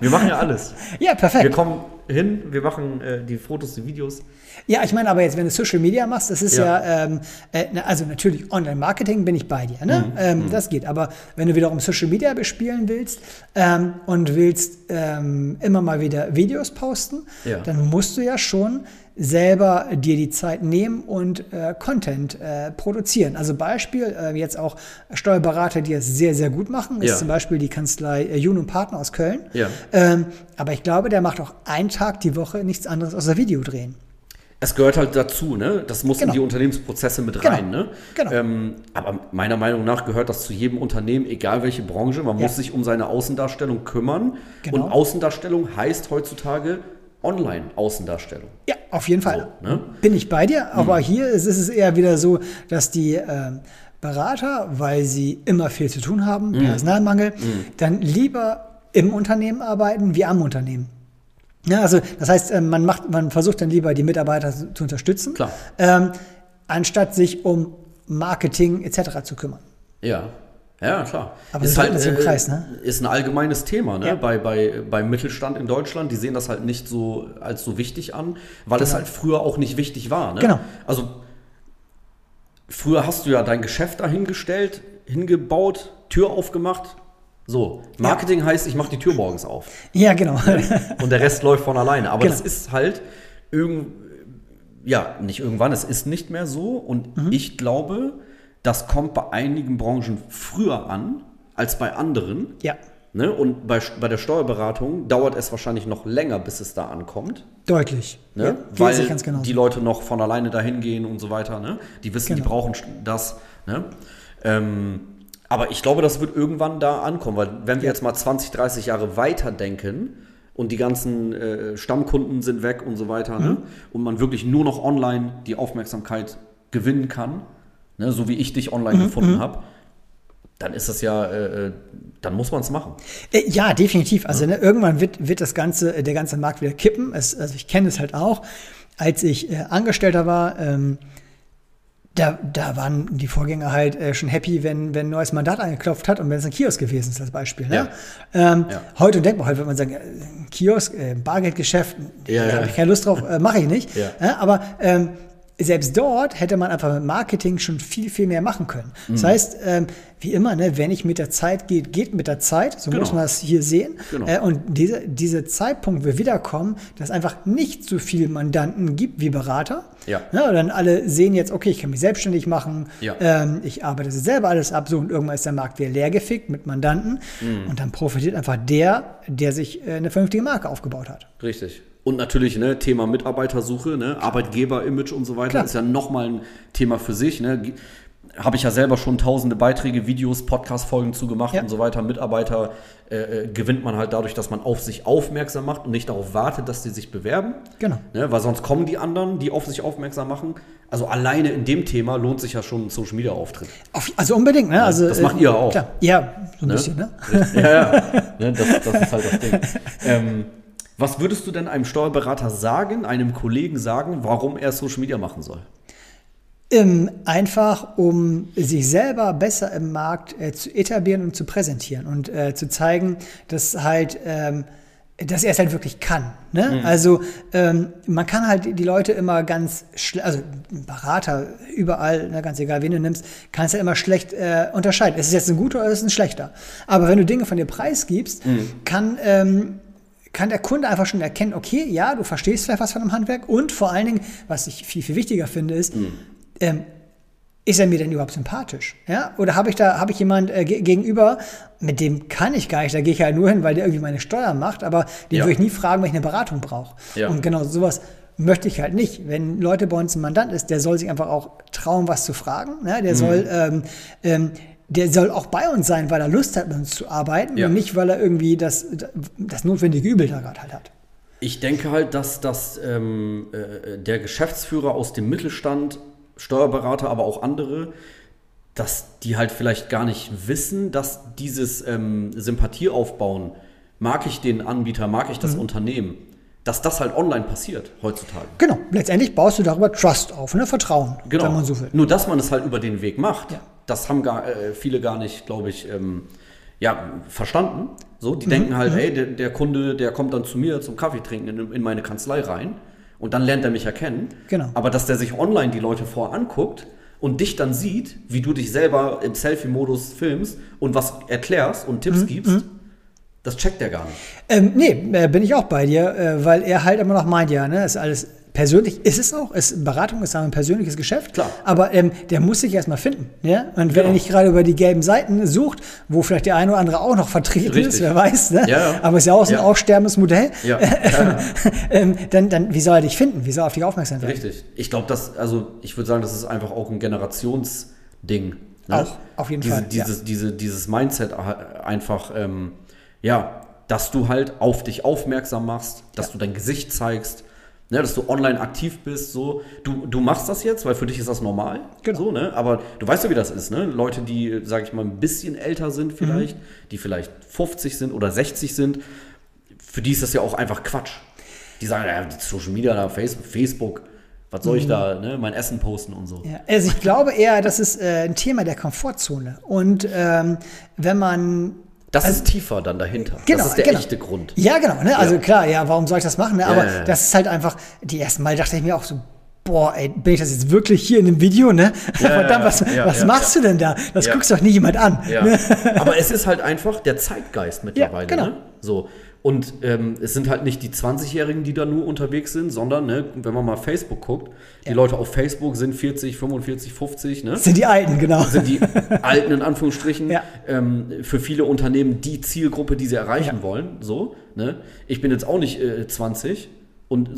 [SPEAKER 1] wir machen ja alles. <laughs>
[SPEAKER 2] Ja, perfekt.
[SPEAKER 1] Wir kommen hin, wir machen äh, die Fotos, die Videos.
[SPEAKER 2] Ja, ich meine, aber jetzt, wenn du Social Media machst, das ist ja, ja ähm, äh, also natürlich Online-Marketing bin ich bei dir, ne? Mhm. Ähm, mhm. Das geht. Aber wenn du wiederum Social Media bespielen willst ähm, und willst ähm, immer mal wieder Videos posten, ja. dann musst du ja schon selber dir die Zeit nehmen und äh, Content äh, produzieren. Also Beispiel, äh, jetzt auch Steuerberater, die es sehr, sehr gut machen, ist ja. zum Beispiel die Kanzlei äh, Jun und Partner aus Köln.
[SPEAKER 1] Ja.
[SPEAKER 2] Ähm, aber ich glaube, der macht auch einen Tag die Woche nichts anderes außer Video drehen.
[SPEAKER 1] Es gehört halt dazu, ne? Das muss genau. in die Unternehmensprozesse mit
[SPEAKER 2] genau.
[SPEAKER 1] rein, ne?
[SPEAKER 2] Genau.
[SPEAKER 1] Ähm, aber meiner Meinung nach gehört das zu jedem Unternehmen, egal welche Branche. Man ja. muss sich um seine Außendarstellung kümmern. Genau. Und Außendarstellung heißt heutzutage Online-Außendarstellung.
[SPEAKER 2] Ja, auf jeden Fall. So, ne? Bin ich bei dir. Aber mhm. hier ist es eher wieder so, dass die äh, Berater, weil sie immer viel zu tun haben, mhm. Personalmangel, mhm. dann lieber im Unternehmen arbeiten wie am Unternehmen. Ja, also das heißt, äh, man macht, man versucht dann lieber die Mitarbeiter zu unterstützen, ähm, anstatt sich um Marketing etc. zu kümmern.
[SPEAKER 1] Ja. Ja, klar.
[SPEAKER 2] Aber ist halt im Kreis, ne?
[SPEAKER 1] Ist ein allgemeines Thema, ne? Ja. Bei, bei, beim Mittelstand in Deutschland, die sehen das halt nicht so als so wichtig an, weil genau. es halt früher auch nicht wichtig war. Ne?
[SPEAKER 2] Genau.
[SPEAKER 1] Also früher hast du ja dein Geschäft dahingestellt, hingebaut, Tür aufgemacht. So, Marketing ja. heißt, ich mache die Tür morgens auf.
[SPEAKER 2] Ja, genau.
[SPEAKER 1] Und der Rest <laughs> läuft von alleine. Aber genau. das ist halt irgend, ja, nicht irgendwann, es ist nicht mehr so. Und mhm. ich glaube, das kommt bei einigen Branchen früher an als bei anderen.
[SPEAKER 2] Ja.
[SPEAKER 1] Ne? Und bei, bei der Steuerberatung dauert es wahrscheinlich noch länger, bis es da ankommt.
[SPEAKER 2] Deutlich.
[SPEAKER 1] Ne? Ja, Weil die Leute noch von alleine dahin gehen und so weiter. Ne? Die wissen, genau. die brauchen das. Ne? Ähm, aber ich glaube, das wird irgendwann da ankommen. Weil wenn wir ja. jetzt mal 20, 30 Jahre weiter denken und die ganzen äh, Stammkunden sind weg und so weiter ne? mhm. ne? und man wirklich nur noch online die Aufmerksamkeit gewinnen kann, ne, so wie ich dich online mhm, gefunden mhm. habe, dann ist das ja, äh, äh dann muss man es machen.
[SPEAKER 2] Äh, ja, definitiv. Also ne, irgendwann wird, wird das ganze, äh, der ganze Markt wieder kippen. Es, also ich kenne es halt auch. Als ich äh, Angestellter war, ähm, da, da waren die Vorgänger halt äh, schon happy, wenn, wenn ein neues Mandat angeklopft hat und wenn es ein Kiosk gewesen ist, als Beispiel. Ne? Ja. Ähm, ja. Heute denkt man halt, wenn man sagt, Kiosk, äh, Bargeldgeschäft, ja, da habe ich keine Lust drauf, äh, mache ich nicht. aber ähm, selbst dort hätte man einfach mit Marketing schon viel, viel mehr machen können. Mhm. Das heißt, ähm, wie immer, ne, wenn ich mit der Zeit geht, geht mit der Zeit. So genau. muss man das hier sehen. Genau. Äh, und diese, dieser Zeitpunkt wird wiederkommen, dass es einfach nicht so viele Mandanten gibt wie Berater.
[SPEAKER 1] Ja.
[SPEAKER 2] ne, dann alle sehen jetzt, okay, ich kann mich selbstständig machen,
[SPEAKER 1] ja.
[SPEAKER 2] ähm, ich arbeite selber alles ab, so und irgendwann ist der Markt wieder leergefickt mit Mandanten. Mhm. Und dann profitiert einfach der, der sich äh, eine vernünftige Marke aufgebaut hat.
[SPEAKER 1] Richtig. Und natürlich, ne, Thema Mitarbeitersuche, ne, Arbeitgeber-Image und so weiter Klar. ist ja nochmal ein Thema für sich. Ne. Habe ich ja selber schon tausende Beiträge, Videos, Podcast-Folgen zugemacht ja. und so weiter. Mitarbeiter äh, äh, gewinnt man halt dadurch, dass man auf sich aufmerksam macht und nicht darauf wartet, dass die sich bewerben.
[SPEAKER 2] Genau.
[SPEAKER 1] Ne, weil sonst kommen die anderen, die auf sich aufmerksam machen. Also alleine in dem Thema lohnt sich ja schon ein Social-Media-Auftritt.
[SPEAKER 2] Also unbedingt, ne? Also,
[SPEAKER 1] das macht ihr äh, auch.
[SPEAKER 2] Klar. Ja, so ein ne? bisschen, ne?
[SPEAKER 1] Ja, ja. <laughs> ne, das, das ist halt das Ding. <laughs> Ähm, was würdest du denn einem Steuerberater sagen, einem Kollegen sagen, warum er Social Media machen soll?
[SPEAKER 2] Ähm, einfach, um sich selber besser im Markt äh, zu etablieren und zu präsentieren und äh, zu zeigen, dass halt, ähm, dass er es halt wirklich kann. Ne? Mhm. Also ähm, man kann halt die Leute immer ganz, also Berater überall, ne, ganz egal wen du nimmst, kannst du ja immer schlecht äh, unterscheiden. Ist es jetzt ein guter oder ist es ein schlechter? Aber wenn du Dinge von dir preisgibst, mhm. kann ähm, kann der Kunde einfach schon erkennen, okay, ja, du verstehst vielleicht was von einem Handwerk und vor allen Dingen, was ich viel, viel wichtiger finde, ist, mhm. ähm, ist er mir denn überhaupt sympathisch? Ja? Oder habe ich da, habe ich jemand äh, gegenüber, mit dem kann ich gar nicht, da gehe ich halt nur hin, weil der irgendwie meine Steuern macht, aber den ja. würde ich nie fragen, wenn ich eine Beratung brauche. Ja. Und genau sowas möchte ich halt nicht. Wenn Leute bei uns ein Mandant ist, der soll sich einfach auch trauen, was zu fragen. Ne? Der mhm. soll ähm, ähm, der soll auch bei uns sein, weil er Lust hat, mit uns zu arbeiten ja. und nicht, weil er irgendwie das, das notwendige Übel da gerade halt hat.
[SPEAKER 1] Ich denke halt, dass, dass ähm, äh, der Geschäftsführer aus dem Mittelstand, Steuerberater, aber auch andere, dass die halt vielleicht gar nicht wissen, dass dieses ähm, Sympathie aufbauen, mag ich den Anbieter, mag ich das mhm. Unternehmen, dass das halt online passiert heutzutage.
[SPEAKER 2] Genau, letztendlich baust du darüber Trust auf, ne? Vertrauen,
[SPEAKER 1] genau. wenn man so will. Nur, dass man es halt über den Weg macht, ja. Das haben gar, äh, viele gar nicht, glaube ich, ähm, ja, verstanden. So, die mhm. denken halt, mhm. ey, der, der, Kunde, der kommt dann zu mir zum Kaffee trinken in, in, meine Kanzlei rein und dann lernt er mich erkennen.
[SPEAKER 2] Genau.
[SPEAKER 1] Aber dass der sich online die Leute vor anguckt und dich dann sieht, wie du dich selber im Selfie-Modus filmst und was erklärst und Tipps mhm. gibst, mhm. das checkt der gar nicht.
[SPEAKER 2] Ähm, nee, äh, bin ich auch bei dir, äh, weil er halt immer noch meint, ja, ne, ist alles persönlich ist es auch. Es, Beratung ist ein persönliches Geschäft.
[SPEAKER 1] Klar.
[SPEAKER 2] Aber ähm, der muss sich erstmal finden. Ja? Und wenn genau. er nicht gerade über die gelben Seiten sucht, wo vielleicht der eine oder andere auch noch vertreten Richtig. ist, wer weiß. Ne? Ja, ja. Aber es ist ja auch so ein ja. aufsterbendes Modell. <laughs> Ja. ähm, dann, dann, wie soll er dich finden? Wie soll er auf dich aufmerksam werden?
[SPEAKER 1] Richtig. Ich glaube, dass, also ich würde sagen, das ist einfach auch ein Generationsding.
[SPEAKER 2] Ne? Auch, auf jeden
[SPEAKER 1] diese,
[SPEAKER 2] Fall.
[SPEAKER 1] Dieses, diese, dieses Mindset einfach, ähm, ja, dass du halt auf dich aufmerksam machst, dass du dein Gesicht zeigst, Ne, dass du online aktiv bist, so. Du, du machst das jetzt, weil für dich ist das normal. Genau. So, ne? Aber du weißt ja, wie das ist, ne? Leute, die, sag ich mal, ein bisschen älter sind vielleicht, mhm. die vielleicht 50 sind oder 60 sind, für die ist das ja auch einfach Quatsch. Die sagen, ja, Social Media, da, Facebook, Facebook was soll ich mhm. da, ne, mein Essen posten und so.
[SPEAKER 2] Ja, also ich glaube eher, das ist äh, ein Thema der Komfortzone. Und ähm, wenn man
[SPEAKER 1] das also, ist tiefer dann dahinter. Genau, das ist der
[SPEAKER 2] genau.
[SPEAKER 1] echte Grund.
[SPEAKER 2] Ja, genau. Ne? Also ja. klar, ja, warum soll ich das machen? Ne? Aber ja, ja, das ist halt einfach, die ersten Mal dachte ich mir auch so, boah, ey, bin ich das jetzt wirklich hier in dem Video, ne? <laughs> Verdammt, was, was machst du denn da? Das guckst doch nie jemand an. Ne?
[SPEAKER 1] Aber es ist halt einfach der Zeitgeist <laughs> mittlerweile. genau. Ne? So. Und ähm, es sind halt nicht die 20-Jährigen, die da nur unterwegs sind, sondern, ne, wenn man mal Facebook guckt, die ja. Leute auf Facebook sind 40, 45, 50. Ne?
[SPEAKER 2] Sind die Alten, genau.
[SPEAKER 1] Sind die Alten in Anführungsstrichen. Ja. Ähm, für viele Unternehmen die Zielgruppe, die sie erreichen ja. wollen. So, ne? Ich bin jetzt auch nicht äh, 20 und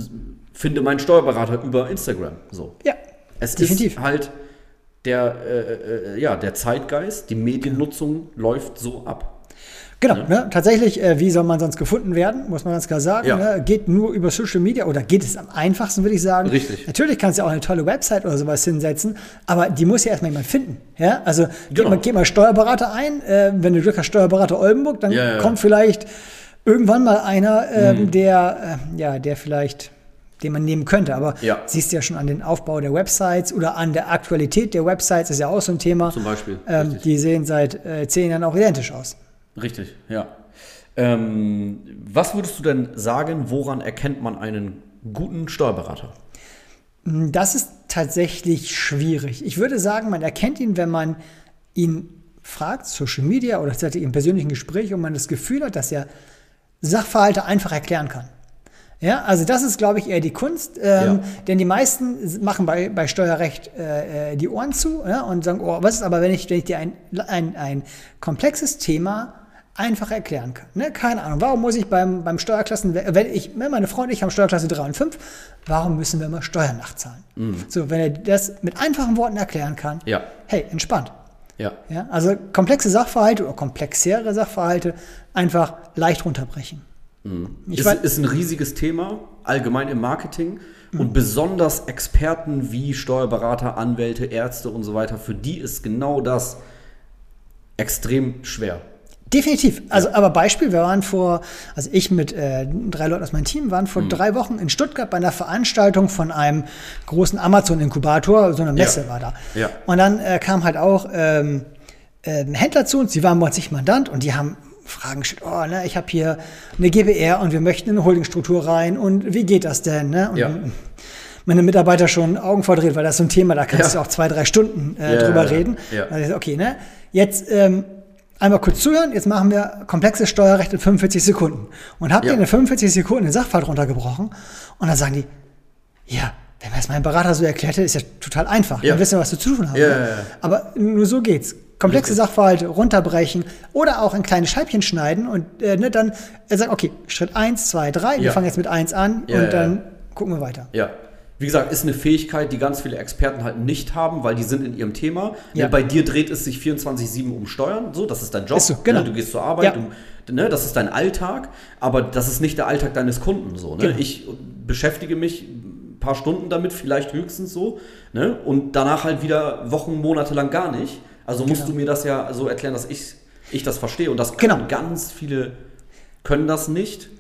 [SPEAKER 1] finde meinen Steuerberater über Instagram. So.
[SPEAKER 2] Ja.
[SPEAKER 1] Es definitiv. ist halt der, äh, äh, ja, der Zeitgeist, die Mediennutzung läuft so ab.
[SPEAKER 2] Genau, ne? Ne? tatsächlich, äh, wie soll man sonst gefunden werden, muss man ganz klar sagen. Ja. Ne? Geht nur über Social Media oder geht es am einfachsten, würde ich sagen.
[SPEAKER 1] Richtig.
[SPEAKER 2] Natürlich kannst du auch eine tolle Website oder sowas hinsetzen, aber die muss ja erstmal jemand finden. Ja? Also genau. geh, mal, geh mal Steuerberater ein, äh, wenn du Glück hast, Steuerberater Oldenburg, dann ja, ja. kommt vielleicht irgendwann mal einer, äh, mhm. der, äh, ja, der vielleicht den man nehmen könnte. Aber ja. siehst du ja schon an den Aufbau der Websites oder an der Aktualität der Websites, ist ja auch so ein Thema.
[SPEAKER 1] Zum Beispiel.
[SPEAKER 2] Ähm, die sehen seit äh, zehn Jahren auch identisch aus.
[SPEAKER 1] Richtig, ja. Ähm, was würdest du denn sagen, woran erkennt man einen guten Steuerberater?
[SPEAKER 2] Das ist tatsächlich schwierig. Ich würde sagen, man erkennt ihn, wenn man ihn fragt, Social Media oder tatsächlich im persönlichen Gespräch, und man das Gefühl hat, dass er Sachverhalte einfach erklären kann. Ja, also das ist, glaube ich, eher die Kunst, ähm, ja. denn die meisten machen bei, bei Steuerrecht äh, äh die Ohren zu ja, und sagen, oh, was ist aber, wenn ich, wenn ich dir ein, ein, ein komplexes Thema einfach erklären kann. Ne? Keine Ahnung, warum muss ich beim, beim Steuerklassen, wenn ich, meine Freunde, ich habe Steuerklasse 3 und 5, warum müssen wir immer Steuern nachzahlen? Mhm. So, wenn er das mit einfachen Worten erklären kann,
[SPEAKER 1] ja.
[SPEAKER 2] hey, entspannt.
[SPEAKER 1] Ja.
[SPEAKER 2] ja. Also komplexe Sachverhalte oder komplexere Sachverhalte einfach leicht runterbrechen.
[SPEAKER 1] Mhm. Ist, ist ein riesiges Thema, allgemein im Marketing. Mhm. Und besonders Experten wie Steuerberater, Anwälte, Ärzte und so weiter, für die ist genau das extrem schwer.
[SPEAKER 2] Definitiv. Also, aber Beispiel, wir waren vor, also ich mit äh, drei Leuten aus meinem Team waren vor mhm. drei Wochen in Stuttgart bei einer Veranstaltung von einem großen Amazon-Inkubator, so eine Messe ja. war da.
[SPEAKER 1] Ja.
[SPEAKER 2] Und dann äh, kam halt auch ähm, äh, Händler zu uns, sie waren bei uns nicht Mandant und die haben Fragen gestellt, oh, ne, ich habe hier eine GBR und wir möchten in eine Holdingstruktur rein und wie geht das denn? Ne? Und
[SPEAKER 1] ja.
[SPEAKER 2] meine Mitarbeiter schon Augen verdreht, weil das ist so ein Thema, da kannst ja. du auch zwei, drei Stunden äh, drüber reden.
[SPEAKER 1] Ja.
[SPEAKER 2] Also, okay, ne? Jetzt ähm, einmal kurz zuhören, jetzt machen wir komplexes Steuerrecht in 45 Sekunden. Und habt ihr in 45 Sekunden den Sachverhalt runtergebrochen und dann sagen die, ja, wenn mir das mein Berater so erklärt hätte, ist ja total einfach. Ja. Dann wissen wir, was wir zu tun haben.
[SPEAKER 1] Ja, ne?
[SPEAKER 2] Aber nur so geht's. Komplexe. Sachverhalte runterbrechen oder auch in kleine Scheibchen schneiden und äh, ne, dann äh, sagen, okay, Schritt 1, 2, 3, wir fangen jetzt mit 1 an und dann gucken wir weiter.
[SPEAKER 1] Ja. Wie gesagt, ist eine Fähigkeit, die ganz viele Experten halt nicht haben, weil die sind in ihrem Thema.
[SPEAKER 2] Ja.
[SPEAKER 1] Bei dir dreht es sich 24-7 um Steuern, so, das ist dein Job.
[SPEAKER 2] Ist so, genau.
[SPEAKER 1] ne? Du gehst zur Arbeit,
[SPEAKER 2] Ja.
[SPEAKER 1] du, ne? das ist dein Alltag, aber das ist nicht der Alltag deines Kunden. So, ne?
[SPEAKER 2] Genau.
[SPEAKER 1] Ich beschäftige mich ein paar Stunden damit, vielleicht höchstens so, ne? und danach halt wieder Wochen, Monate lang gar nicht. Also musst
[SPEAKER 2] Genau.
[SPEAKER 1] du mir das ja so erklären, dass ich, ich das verstehe. Und das können
[SPEAKER 2] Genau.
[SPEAKER 1] ganz viele können das nicht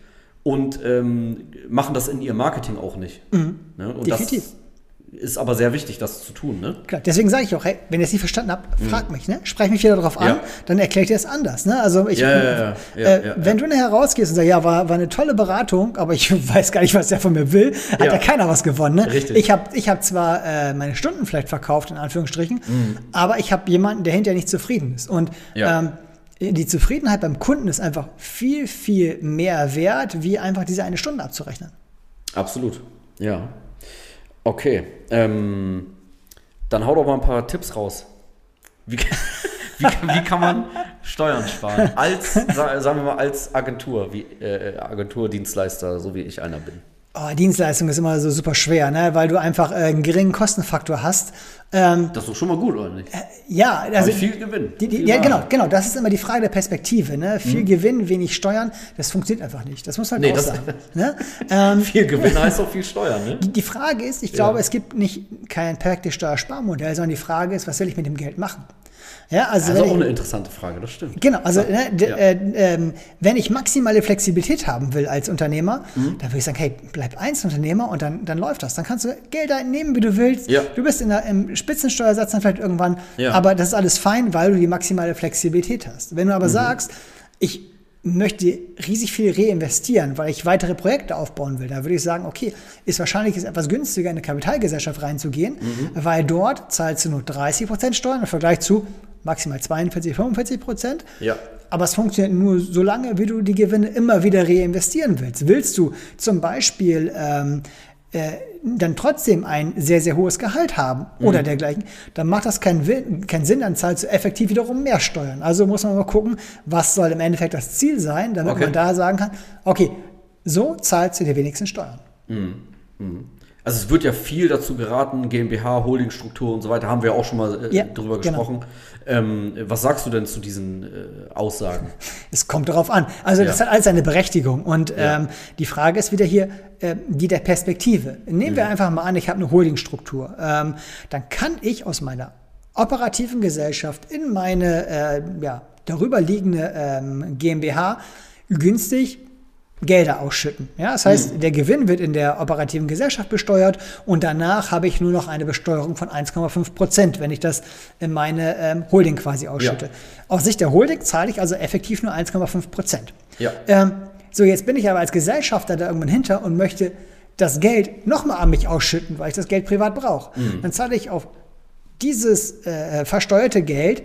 [SPEAKER 1] und ähm, machen das in ihrem Marketing auch nicht. Ne? Und
[SPEAKER 2] Mhm. Definitiv.
[SPEAKER 1] das ist aber sehr wichtig, das zu tun. Ne?
[SPEAKER 2] Klar, deswegen sage ich auch, hey, wenn ihr es nicht verstanden habt, frag mich, ne? Sprech mich wieder darauf an,
[SPEAKER 1] Ja.
[SPEAKER 2] dann erkläre ich dir es anders. Ne? Also ich,
[SPEAKER 1] Ja, ja,
[SPEAKER 2] äh, wenn du nachher rausgehst und sagst, ja, war, war eine tolle Beratung, aber ich <laughs> weiß gar nicht, was der von mir will, hat
[SPEAKER 1] Ja.
[SPEAKER 2] keiner was gewonnen. Ne?
[SPEAKER 1] Richtig.
[SPEAKER 2] Ich habe ich hab zwar äh, meine Stunden vielleicht verkauft, in Anführungsstrichen, aber ich habe jemanden, der hinterher nicht zufrieden ist. Und ähm, die Zufriedenheit beim Kunden ist einfach viel, viel mehr wert, wie einfach diese eine Stunde abzurechnen.
[SPEAKER 1] Absolut. Ja. Okay. Ähm, dann hau doch mal ein paar Tipps raus. Wie, <laughs> wie, wie kann man Steuern sparen? Als, sa- sagen wir mal, als Agentur, wie äh, Agenturdienstleister, so wie ich einer bin.
[SPEAKER 2] Oh, Dienstleistung ist immer so super schwer, ne? weil du einfach äh, einen geringen Kostenfaktor hast. Ähm,
[SPEAKER 1] Das ist doch schon mal gut, oder nicht?
[SPEAKER 2] ja, also
[SPEAKER 1] Also viel Gewinn.
[SPEAKER 2] Die, die,
[SPEAKER 1] Viel
[SPEAKER 2] ja, genau, genau. Das ist immer die Frage der Perspektive. Ne? Viel Gewinn, wenig Steuern, das funktioniert einfach nicht. Das muss man
[SPEAKER 1] Mhm. Nee,
[SPEAKER 2] auch sagen. <laughs> Ne? Ähm,
[SPEAKER 1] Viel Gewinn <laughs> heißt auch viel Steuern, ne?
[SPEAKER 2] die, die Frage ist, ich glaube, es gibt nicht kein perfektes Steuersparmodell, sondern die Frage ist, was will ich mit dem Geld machen? Ja, also,
[SPEAKER 1] Also auch
[SPEAKER 2] ich,
[SPEAKER 1] eine interessante Frage, das stimmt.
[SPEAKER 2] Genau, also ne, d-
[SPEAKER 1] Ja.
[SPEAKER 2] äh, ähm, wenn ich maximale Flexibilität haben will als Unternehmer,
[SPEAKER 1] Mhm.
[SPEAKER 2] dann würde ich sagen, hey, bleib Einzelunternehmer und dann, dann läuft das. Dann kannst du Geld einnehmen, wie du willst.
[SPEAKER 1] Ja.
[SPEAKER 2] Du bist in der, im Spitzensteuersatz dann vielleicht irgendwann,
[SPEAKER 1] Ja.
[SPEAKER 2] aber das ist alles fein, weil du die maximale Flexibilität hast. Wenn du
[SPEAKER 1] Mhm.
[SPEAKER 2] aber sagst, ich möchte riesig viel reinvestieren, weil ich weitere Projekte aufbauen will, da würde ich sagen, okay, ist wahrscheinlich ist etwas günstiger, in eine Kapitalgesellschaft reinzugehen,
[SPEAKER 1] Mhm.
[SPEAKER 2] weil dort zahlst du nur 30% Steuern im Vergleich zu maximal 42, 45 Prozent.
[SPEAKER 1] Ja.
[SPEAKER 2] Aber es funktioniert nur so lange, wie du die Gewinne immer wieder reinvestieren willst. Willst du zum Beispiel ähm, äh, dann trotzdem ein sehr, sehr hohes Gehalt haben oder
[SPEAKER 1] Mhm.
[SPEAKER 2] dergleichen, dann macht das keinen, keinen Sinn, dann zahlst du effektiv wiederum mehr Steuern. Also muss man mal gucken, was soll im Endeffekt das Ziel sein, damit
[SPEAKER 1] Okay.
[SPEAKER 2] man da sagen kann, okay, so zahlst du die wenigsten Steuern.
[SPEAKER 1] Also es wird ja viel dazu geraten, GmbH, Holdingstruktur und so weiter, haben wir auch schon mal äh,
[SPEAKER 2] Ja,
[SPEAKER 1] drüber
[SPEAKER 2] genau.
[SPEAKER 1] gesprochen. Ähm, was sagst du denn zu diesen äh, Aussagen?
[SPEAKER 2] Es kommt darauf an. Also das
[SPEAKER 1] Ja.
[SPEAKER 2] hat alles eine Berechtigung. Und
[SPEAKER 1] Ja.
[SPEAKER 2] ähm, die Frage ist wieder hier äh, die der Perspektive. Nehmen
[SPEAKER 1] Mhm.
[SPEAKER 2] wir einfach mal an, ich habe eine Holdingstruktur. Ähm, dann kann ich aus meiner operativen Gesellschaft in meine äh, ja, darüber liegende ähm, GmbH günstig Gelder ausschütten. Ja, das heißt, der Gewinn wird in der operativen Gesellschaft besteuert und danach habe ich nur noch eine Besteuerung von 1,5 Prozent, wenn ich das in meine ähm, Holding quasi ausschütte. Aus Sicht der Holding zahle ich also effektiv nur 1,5 Prozent.
[SPEAKER 1] Ja.
[SPEAKER 2] Ähm, so, jetzt bin ich aber als Gesellschafter da irgendwann hinter und möchte das Geld nochmal an mich ausschütten, weil ich das Geld privat brauche. Dann zahle ich auf dieses äh, versteuerte Geld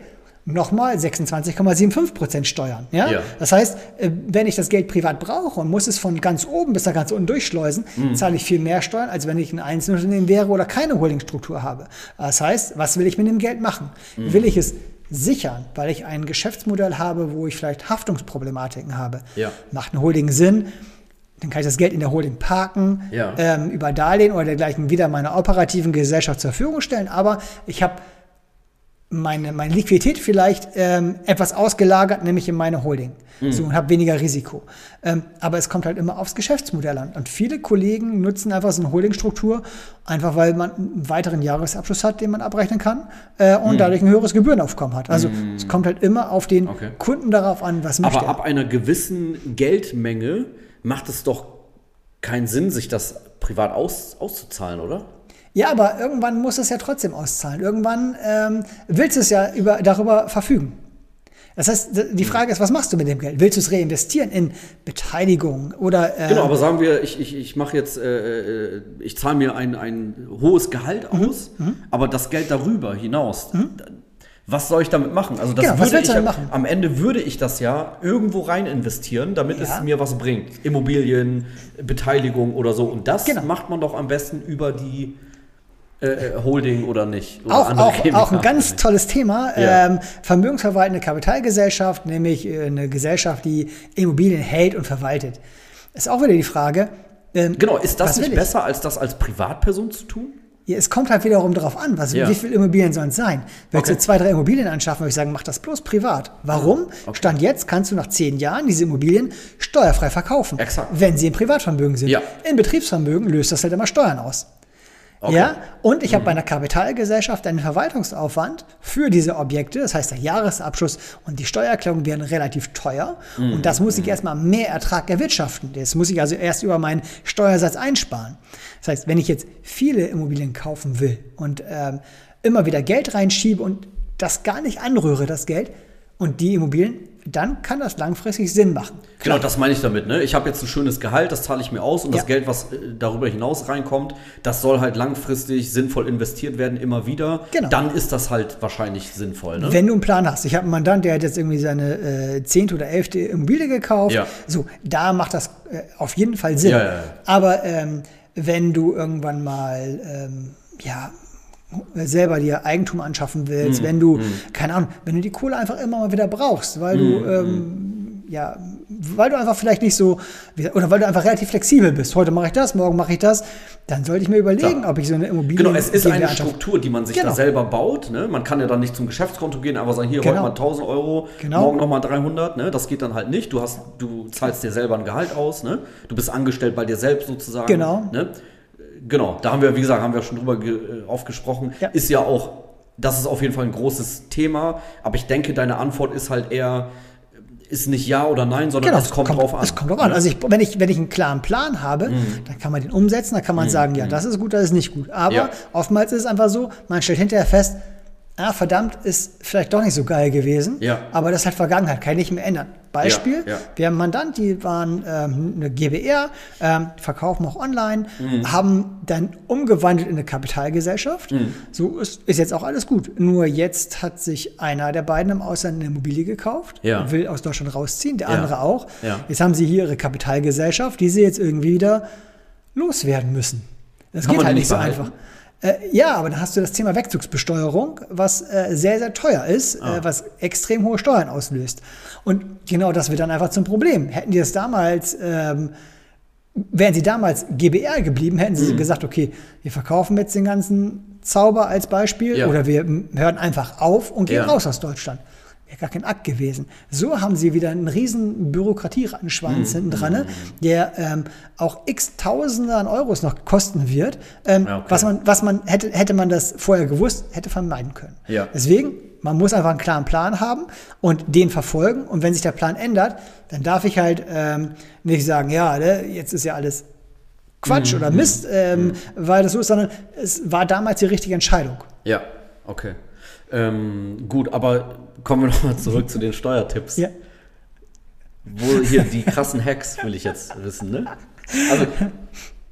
[SPEAKER 2] nochmal 26,75 Prozent Steuern. Ja?
[SPEAKER 1] Ja.
[SPEAKER 2] Das heißt, äh, wenn ich das Geld privat brauche und muss es von ganz oben bis nach ganz unten durchschleusen, zahle ich viel mehr Steuern, als wenn ich ein Einzelunternehmen wäre oder keine Holdingstruktur habe. Das heißt, was will ich mit dem Geld machen? Will ich es sichern, weil ich ein Geschäftsmodell habe, wo ich vielleicht Haftungsproblematiken habe?
[SPEAKER 1] Ja.
[SPEAKER 2] Macht eine Holding Sinn? Dann kann ich das Geld in der Holding parken,
[SPEAKER 1] Ja.
[SPEAKER 2] ähm, über Darlehen oder dergleichen wieder meiner operativen Gesellschaft zur Verfügung stellen. Aber ich habe meine, meine Liquidität vielleicht ähm, etwas ausgelagert, nämlich in meine Holding. So und habe weniger Risiko. Ähm, aber es kommt halt immer aufs Geschäftsmodell an. Und viele Kollegen nutzen einfach so eine Holdingstruktur, einfach weil man einen weiteren Jahresabschluss hat, den man abrechnen kann äh, und dadurch ein höheres Gebührenaufkommen hat. Also es kommt halt immer auf den
[SPEAKER 1] Okay.
[SPEAKER 2] Kunden darauf an, was möchte
[SPEAKER 1] Aber
[SPEAKER 2] er.
[SPEAKER 1] ab einer gewissen Geldmenge macht es doch keinen Sinn, sich das privat aus, auszuzahlen, oder?
[SPEAKER 2] Ja, aber irgendwann muss es ja trotzdem auszahlen. Irgendwann ähm, willst du es ja über, darüber verfügen. Das heißt, die Frage ist, was machst du mit dem Geld? Willst du es reinvestieren in Beteiligung oder äh,
[SPEAKER 1] Genau, aber sagen wir, ich, ich, ich mache jetzt, äh, äh, ich zahle mir ein, ein hohes Gehalt
[SPEAKER 2] Mhm,
[SPEAKER 1] aus, aber das Geld darüber hinaus, was soll ich damit machen? Also das
[SPEAKER 2] Genau,
[SPEAKER 1] würde ich
[SPEAKER 2] machen?
[SPEAKER 1] am Ende würde ich das ja irgendwo rein investieren, damit
[SPEAKER 2] Ja.
[SPEAKER 1] es mir was bringt. Immobilien, Beteiligung oder so. Und das
[SPEAKER 2] Genau.
[SPEAKER 1] macht man doch am besten über die äh, äh, Holding oder nicht. Oder
[SPEAKER 2] auch, auch, auch ein ganz tolles Thema.
[SPEAKER 1] Ja.
[SPEAKER 2] Ähm, vermögensverwaltende Kapitalgesellschaft, nämlich äh, eine Gesellschaft, die Immobilien hält und verwaltet. Ist auch wieder die Frage,
[SPEAKER 1] ähm, genau, ist das nicht besser, als das als Privatperson zu tun?
[SPEAKER 2] Ja, es kommt halt wiederum darauf an, was, ja. wie viele Immobilien sollen es sein. Willst okay. du zwei, drei Immobilien anschaffen, würde ich sagen, mach das bloß privat. Warum? Okay. Stand jetzt kannst du nach zehn Jahren diese Immobilien steuerfrei verkaufen. Exakt. Wenn sie im Privatvermögen sind. Ja. Im Betriebsvermögen löst das halt immer Steuern aus. Okay. Ja, und ich habe mhm. bei einer Kapitalgesellschaft einen Verwaltungsaufwand für diese Objekte. Das heißt, der Jahresabschluss und die Steuererklärung werden relativ teuer. Mhm. Und das muss ich mhm. erstmal mehr Ertrag erwirtschaften. Das muss ich also erst über meinen Steuersatz einsparen. Das heißt, wenn ich jetzt viele Immobilien kaufen will und ähm, immer wieder Geld reinschiebe und das gar nicht anrühre, das Geld, und die Immobilien dann kann das langfristig Sinn machen.
[SPEAKER 1] Klar. Genau, das meine ich damit. Ne? Ich habe jetzt ein schönes Gehalt, das zahle ich mir aus und ja. das Geld, was äh, darüber hinaus reinkommt, das soll halt langfristig sinnvoll investiert werden, immer wieder. Genau. Dann ist das halt wahrscheinlich sinnvoll. Ne?
[SPEAKER 2] Wenn du einen Plan hast. Ich habe einen Mandant, der hat jetzt irgendwie seine äh, zehnte oder elfte Immobilie gekauft. Ja. So, da macht das äh, auf jeden Fall Sinn. Ja, Aber ähm, wenn du irgendwann mal ähm, ja, selber dir Eigentum anschaffen willst, mm, wenn du, mm. keine Ahnung, wenn du die Kohle einfach immer mal wieder brauchst, weil mm, du, ähm, ja, weil du einfach vielleicht nicht so, oder weil du einfach relativ flexibel bist. Heute mache ich das, morgen mache ich das. Dann sollte ich mir überlegen, Klar. ob ich so eine Immobilie.
[SPEAKER 1] Genau, es ist eine Struktur, die man sich genau. da selber baut. Ne? Man kann ja dann nicht zum Geschäftskonto gehen, aber sagen, hier genau. heute mal 1000 Euro, genau. morgen nochmal 300. Ne? Das geht dann halt nicht. Du, hast, du zahlst dir selber ein Gehalt aus. Ne? Du bist angestellt bei dir selbst sozusagen. Genau. Ne? Genau, da haben wir, wie gesagt, haben wir schon drüber äh, aufgesprochen. Ja. Ist ja auch, das ist auf jeden Fall ein großes Thema, aber ich denke, deine Antwort ist halt eher, ist nicht ja oder nein, sondern genau, es kommt, kommt drauf an.
[SPEAKER 2] Es kommt drauf an. Also ich, wenn, ich, wenn ich einen klaren Plan habe, mhm. dann kann man den umsetzen, dann kann man mhm. sagen, ja, mhm. das ist gut, das ist nicht gut. Aber ja. oftmals ist es einfach so, man stellt hinterher fest, ah, verdammt, ist vielleicht doch nicht so geil gewesen, ja. aber das ist halt Vergangenheit, kann ich nicht mehr ändern. Beispiel, ja, ja. wir haben einen Mandant, die waren ähm, eine GBR, ähm, verkaufen auch online, mhm. haben dann umgewandelt in eine Kapitalgesellschaft. Mhm. So ist, ist, jetzt auch alles gut. Nur jetzt hat sich einer der beiden im Ausland eine Immobilie gekauft, ja. will aus Deutschland rausziehen, der andere auch. Jetzt haben sie hier ihre Kapitalgesellschaft, die sie jetzt irgendwie wieder loswerden müssen. Das Kann geht halt nicht so behalten? einfach. Äh, ja, aber dann hast du das Thema Wegzugsbesteuerung, was äh, sehr, sehr teuer ist, äh, ah. äh, was extrem hohe Steuern auslöst. Und genau das wird dann einfach zum Problem. Hätten die das damals, ähm, wären sie damals GBR geblieben, hätten sie mhm. gesagt, okay, wir verkaufen jetzt den ganzen Zauber als Beispiel ja. oder wir hören einfach auf und gehen ja. raus aus Deutschland ja gar kein Akt gewesen. So haben sie wieder einen riesen Bürokratieschwanz mhm. hinten dran, ne, der ähm, auch x Tausende an Euros noch kosten wird. Ähm, okay. Was man, was man hätte, hätte man das vorher gewusst, hätte vermeiden können. Ja. Deswegen, man muss einfach einen klaren Plan haben und den verfolgen. Und wenn sich der Plan ändert, dann darf ich halt ähm, nicht sagen, ja, ne, jetzt ist ja alles Quatsch mhm. oder Mist, ähm, mhm. weil das so ist, sondern es war damals die richtige Entscheidung.
[SPEAKER 1] Ja, okay. Ähm, gut, aber kommen wir <laughs> nochmal zurück zu den Steuertipps. Ja. Wo hier die krassen Hacks will ich jetzt wissen, ne? Also,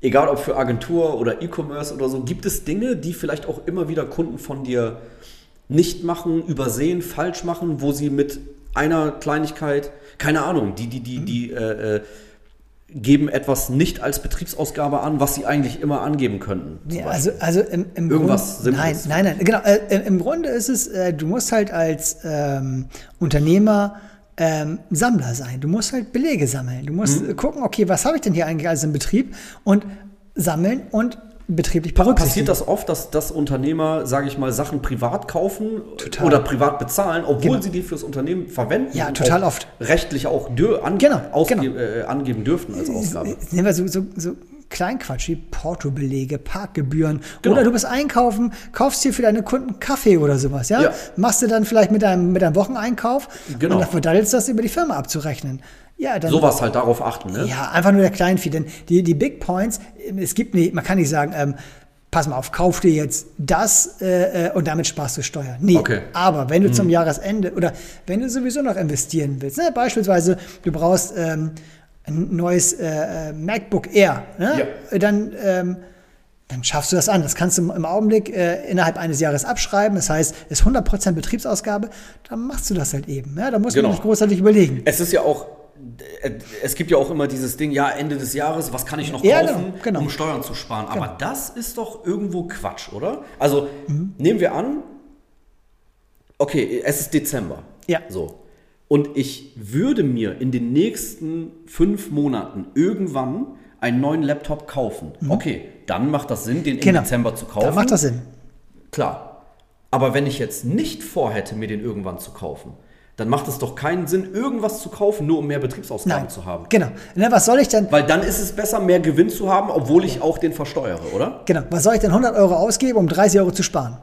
[SPEAKER 1] egal ob für Agentur oder E-Commerce oder so, gibt es Dinge, die vielleicht auch immer wieder Kunden von dir nicht machen, übersehen, falsch machen, wo sie mit einer Kleinigkeit, keine Ahnung, die, die, die, die, äh, äh geben etwas nicht als Betriebsausgabe an, was sie eigentlich immer angeben könnten.
[SPEAKER 2] Ja, also, also im, im
[SPEAKER 1] Irgendwas
[SPEAKER 2] Grund, Nein, nein, nein, genau. Äh, Im Grunde ist es, äh, du musst halt als ähm, Unternehmer ähm, Sammler sein. Du musst halt Belege sammeln. Du musst mhm. gucken, okay, was habe ich denn hier eigentlich alles im Betrieb und sammeln und betrieblich
[SPEAKER 1] berücksichtigen. Passiert das oft, dass, dass Unternehmer, sage ich mal, Sachen privat kaufen total. oder privat bezahlen, obwohl genau. sie die fürs Unternehmen verwenden?
[SPEAKER 2] Ja, total oft.
[SPEAKER 1] Rechtlich auch an, genau, genau. Äh, angeben dürften als Ausgabe.
[SPEAKER 2] Nehmen wir so, so, so Kleinquatsch wie Portobelege, Parkgebühren. Genau. Oder du bist einkaufen, kaufst hier für deine Kunden Kaffee oder sowas, ja? ja. Machst du dann vielleicht mit deinem, mit deinem Wocheneinkauf genau. und dann verdattelst du das über die Firma abzurechnen.
[SPEAKER 1] Ja, dann, Sowas halt darauf achten, ne?
[SPEAKER 2] Ja, einfach nur der Kleinvieh. Denn die, die Big Points, es gibt nicht, man kann nicht sagen, ähm, pass mal auf, kauf dir jetzt das äh, äh und damit sparst du Steuer. Nee, okay. aber wenn du hm. zum Jahresende oder wenn du sowieso noch investieren willst, ne, beispielsweise du brauchst ähm, ein neues äh, äh MacBook Air, ne, ja. dann, ähm, dann schaffst du das an. Das kannst du im Augenblick äh, innerhalb eines Jahres abschreiben. Das heißt, ist 100% Betriebsausgabe, dann machst du das halt eben. Ja, da musst genau. du nicht großartig überlegen.
[SPEAKER 1] Es ist ja auch es gibt ja auch immer dieses Ding, ja, Ende des Jahres, was kann ich noch ja, kaufen, genau, genau. um Steuern zu sparen? Aber genau. das ist doch irgendwo Quatsch, oder? Also mhm. nehmen wir an, okay, es ist Dezember. Ja. So. Und ich würde mir in den nächsten fünf Monaten irgendwann einen neuen Laptop kaufen. Mhm. Okay, dann macht das Sinn, den
[SPEAKER 2] genau.
[SPEAKER 1] im Dezember zu kaufen.
[SPEAKER 2] Dann macht das Sinn.
[SPEAKER 1] Klar. Aber wenn ich jetzt nicht vorhätte, mir den irgendwann zu kaufen, dann macht es doch keinen Sinn, irgendwas zu kaufen, nur um mehr Betriebsausgaben
[SPEAKER 2] Nein.
[SPEAKER 1] zu haben.
[SPEAKER 2] Genau. Na, was soll ich denn?
[SPEAKER 1] Weil dann ist es besser, mehr Gewinn zu haben, obwohl ich auch den versteuere, oder?
[SPEAKER 2] Genau. Was soll ich denn 100 Euro ausgeben, um 30 Euro zu sparen?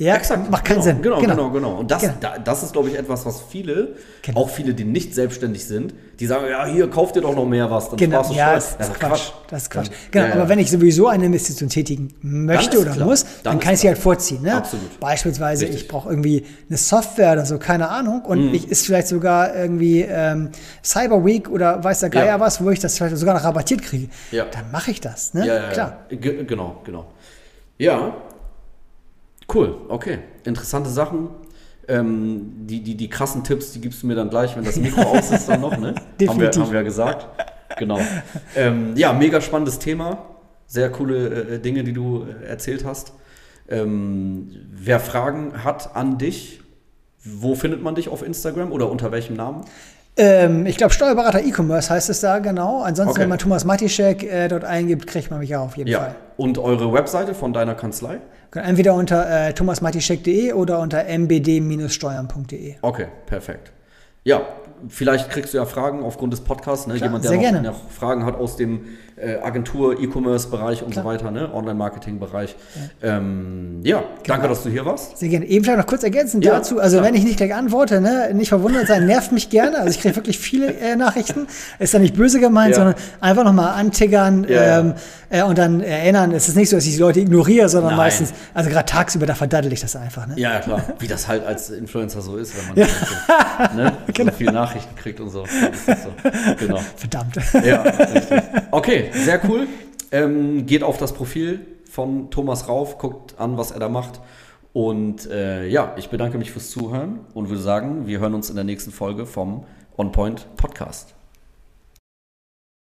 [SPEAKER 2] Ja,
[SPEAKER 1] Exakt.
[SPEAKER 2] macht keinen
[SPEAKER 1] genau,
[SPEAKER 2] Sinn.
[SPEAKER 1] Genau, genau, genau. Und das,
[SPEAKER 2] Genau.
[SPEAKER 1] da, das ist, glaube ich, etwas, was viele,
[SPEAKER 2] Genau.
[SPEAKER 1] auch viele, die nicht selbstständig sind, die sagen, ja, hier, kauf dir doch noch mehr was, dann
[SPEAKER 2] Genau,
[SPEAKER 1] sparst du
[SPEAKER 2] ja,
[SPEAKER 1] Steuern.
[SPEAKER 2] das, ist Quatsch. Das ist Quatsch.
[SPEAKER 1] Dann-
[SPEAKER 2] Genau,
[SPEAKER 1] ja, ja.
[SPEAKER 2] aber wenn ich sowieso eine Investition tätigen möchte oder
[SPEAKER 1] klar.
[SPEAKER 2] muss,
[SPEAKER 1] Dann
[SPEAKER 2] dann, kann ich sie halt vorziehen. Ne?
[SPEAKER 1] Absolut.
[SPEAKER 2] Beispielsweise,
[SPEAKER 1] Richtig.
[SPEAKER 2] ich brauche irgendwie eine Software oder so, keine Ahnung, und
[SPEAKER 1] Mhm.
[SPEAKER 2] ich ist vielleicht sogar irgendwie ähm, Cyber Week oder weiß der Geier
[SPEAKER 1] Ja.
[SPEAKER 2] was, wo ich das vielleicht sogar noch rabattiert kriege.
[SPEAKER 1] Ja.
[SPEAKER 2] Dann mache ich das. Ne?
[SPEAKER 1] Ja, ja,
[SPEAKER 2] Klar.
[SPEAKER 1] Genau, genau. Ja, cool, okay. Interessante Sachen. Ähm, die, die, die krassen Tipps, die gibst du mir dann gleich, wenn das Mikro aus ist, dann noch, ne? <laughs> Haben wir,
[SPEAKER 2] Definitiv.
[SPEAKER 1] haben wir ja gesagt. Genau. Ähm, ja, mega spannendes Thema. Sehr coole äh, Dinge, die du äh, erzählt hast. Ähm, wer Fragen hat an dich, wo findet man dich auf Instagram oder unter welchem Namen?
[SPEAKER 2] Ähm, ich glaube, Steuerberater E-Commerce heißt es da, genau. Ansonsten,
[SPEAKER 1] Okay.
[SPEAKER 2] wenn man Thomas Matischek äh, dort eingibt, kriegt man mich auch auf jeden
[SPEAKER 1] Ja.
[SPEAKER 2] Fall.
[SPEAKER 1] Und eure Webseite von deiner Kanzlei?
[SPEAKER 2] Entweder unter äh, thomasmatischek.de oder unter mbd-steuern.de.
[SPEAKER 1] Okay, perfekt. Ja, vielleicht kriegst du ja Fragen aufgrund des Podcasts. Ne?
[SPEAKER 2] Klar,
[SPEAKER 1] Jemand, der
[SPEAKER 2] sehr
[SPEAKER 1] noch,
[SPEAKER 2] gerne.
[SPEAKER 1] noch Fragen hat aus dem äh, Agentur, E-Commerce-Bereich und so weiter, ne? Online-Marketing-Bereich. Ja, ähm, ja danke, dass du hier warst.
[SPEAKER 2] Sehr gerne. Eben vielleicht noch kurz ergänzend
[SPEAKER 1] Ja,
[SPEAKER 2] dazu. Also
[SPEAKER 1] klar.
[SPEAKER 2] wenn ich nicht gleich antworte, ne, nicht verwundert sein, nervt mich gerne. Also ich kriege wirklich viele äh, Nachrichten. <laughs> Ist ja nicht böse gemeint,
[SPEAKER 1] Ja.
[SPEAKER 2] sondern einfach nochmal antiggern
[SPEAKER 1] Ja, ja.
[SPEAKER 2] ähm, äh, und dann erinnern. Es ist nicht so, dass ich die Leute ignoriere, sondern
[SPEAKER 1] Nein.
[SPEAKER 2] meistens, also gerade tagsüber, da verdaddel ich das einfach. Ne?
[SPEAKER 1] Ja, ja, klar. Wie das halt als Influencer so ist, wenn man so, ne? <laughs>
[SPEAKER 2] Genau.
[SPEAKER 1] so viele Nachrichten kriegt und so. So. Genau. <laughs>
[SPEAKER 2] Verdammt.
[SPEAKER 1] Ja, richtig. Okay, sehr cool. Ähm, geht auf das Profil von Thomas rauf, guckt an, was er da macht. Und äh, ja, ich bedanke mich fürs Zuhören und würde sagen, wir hören uns in der nächsten Folge vom On Point Podcast.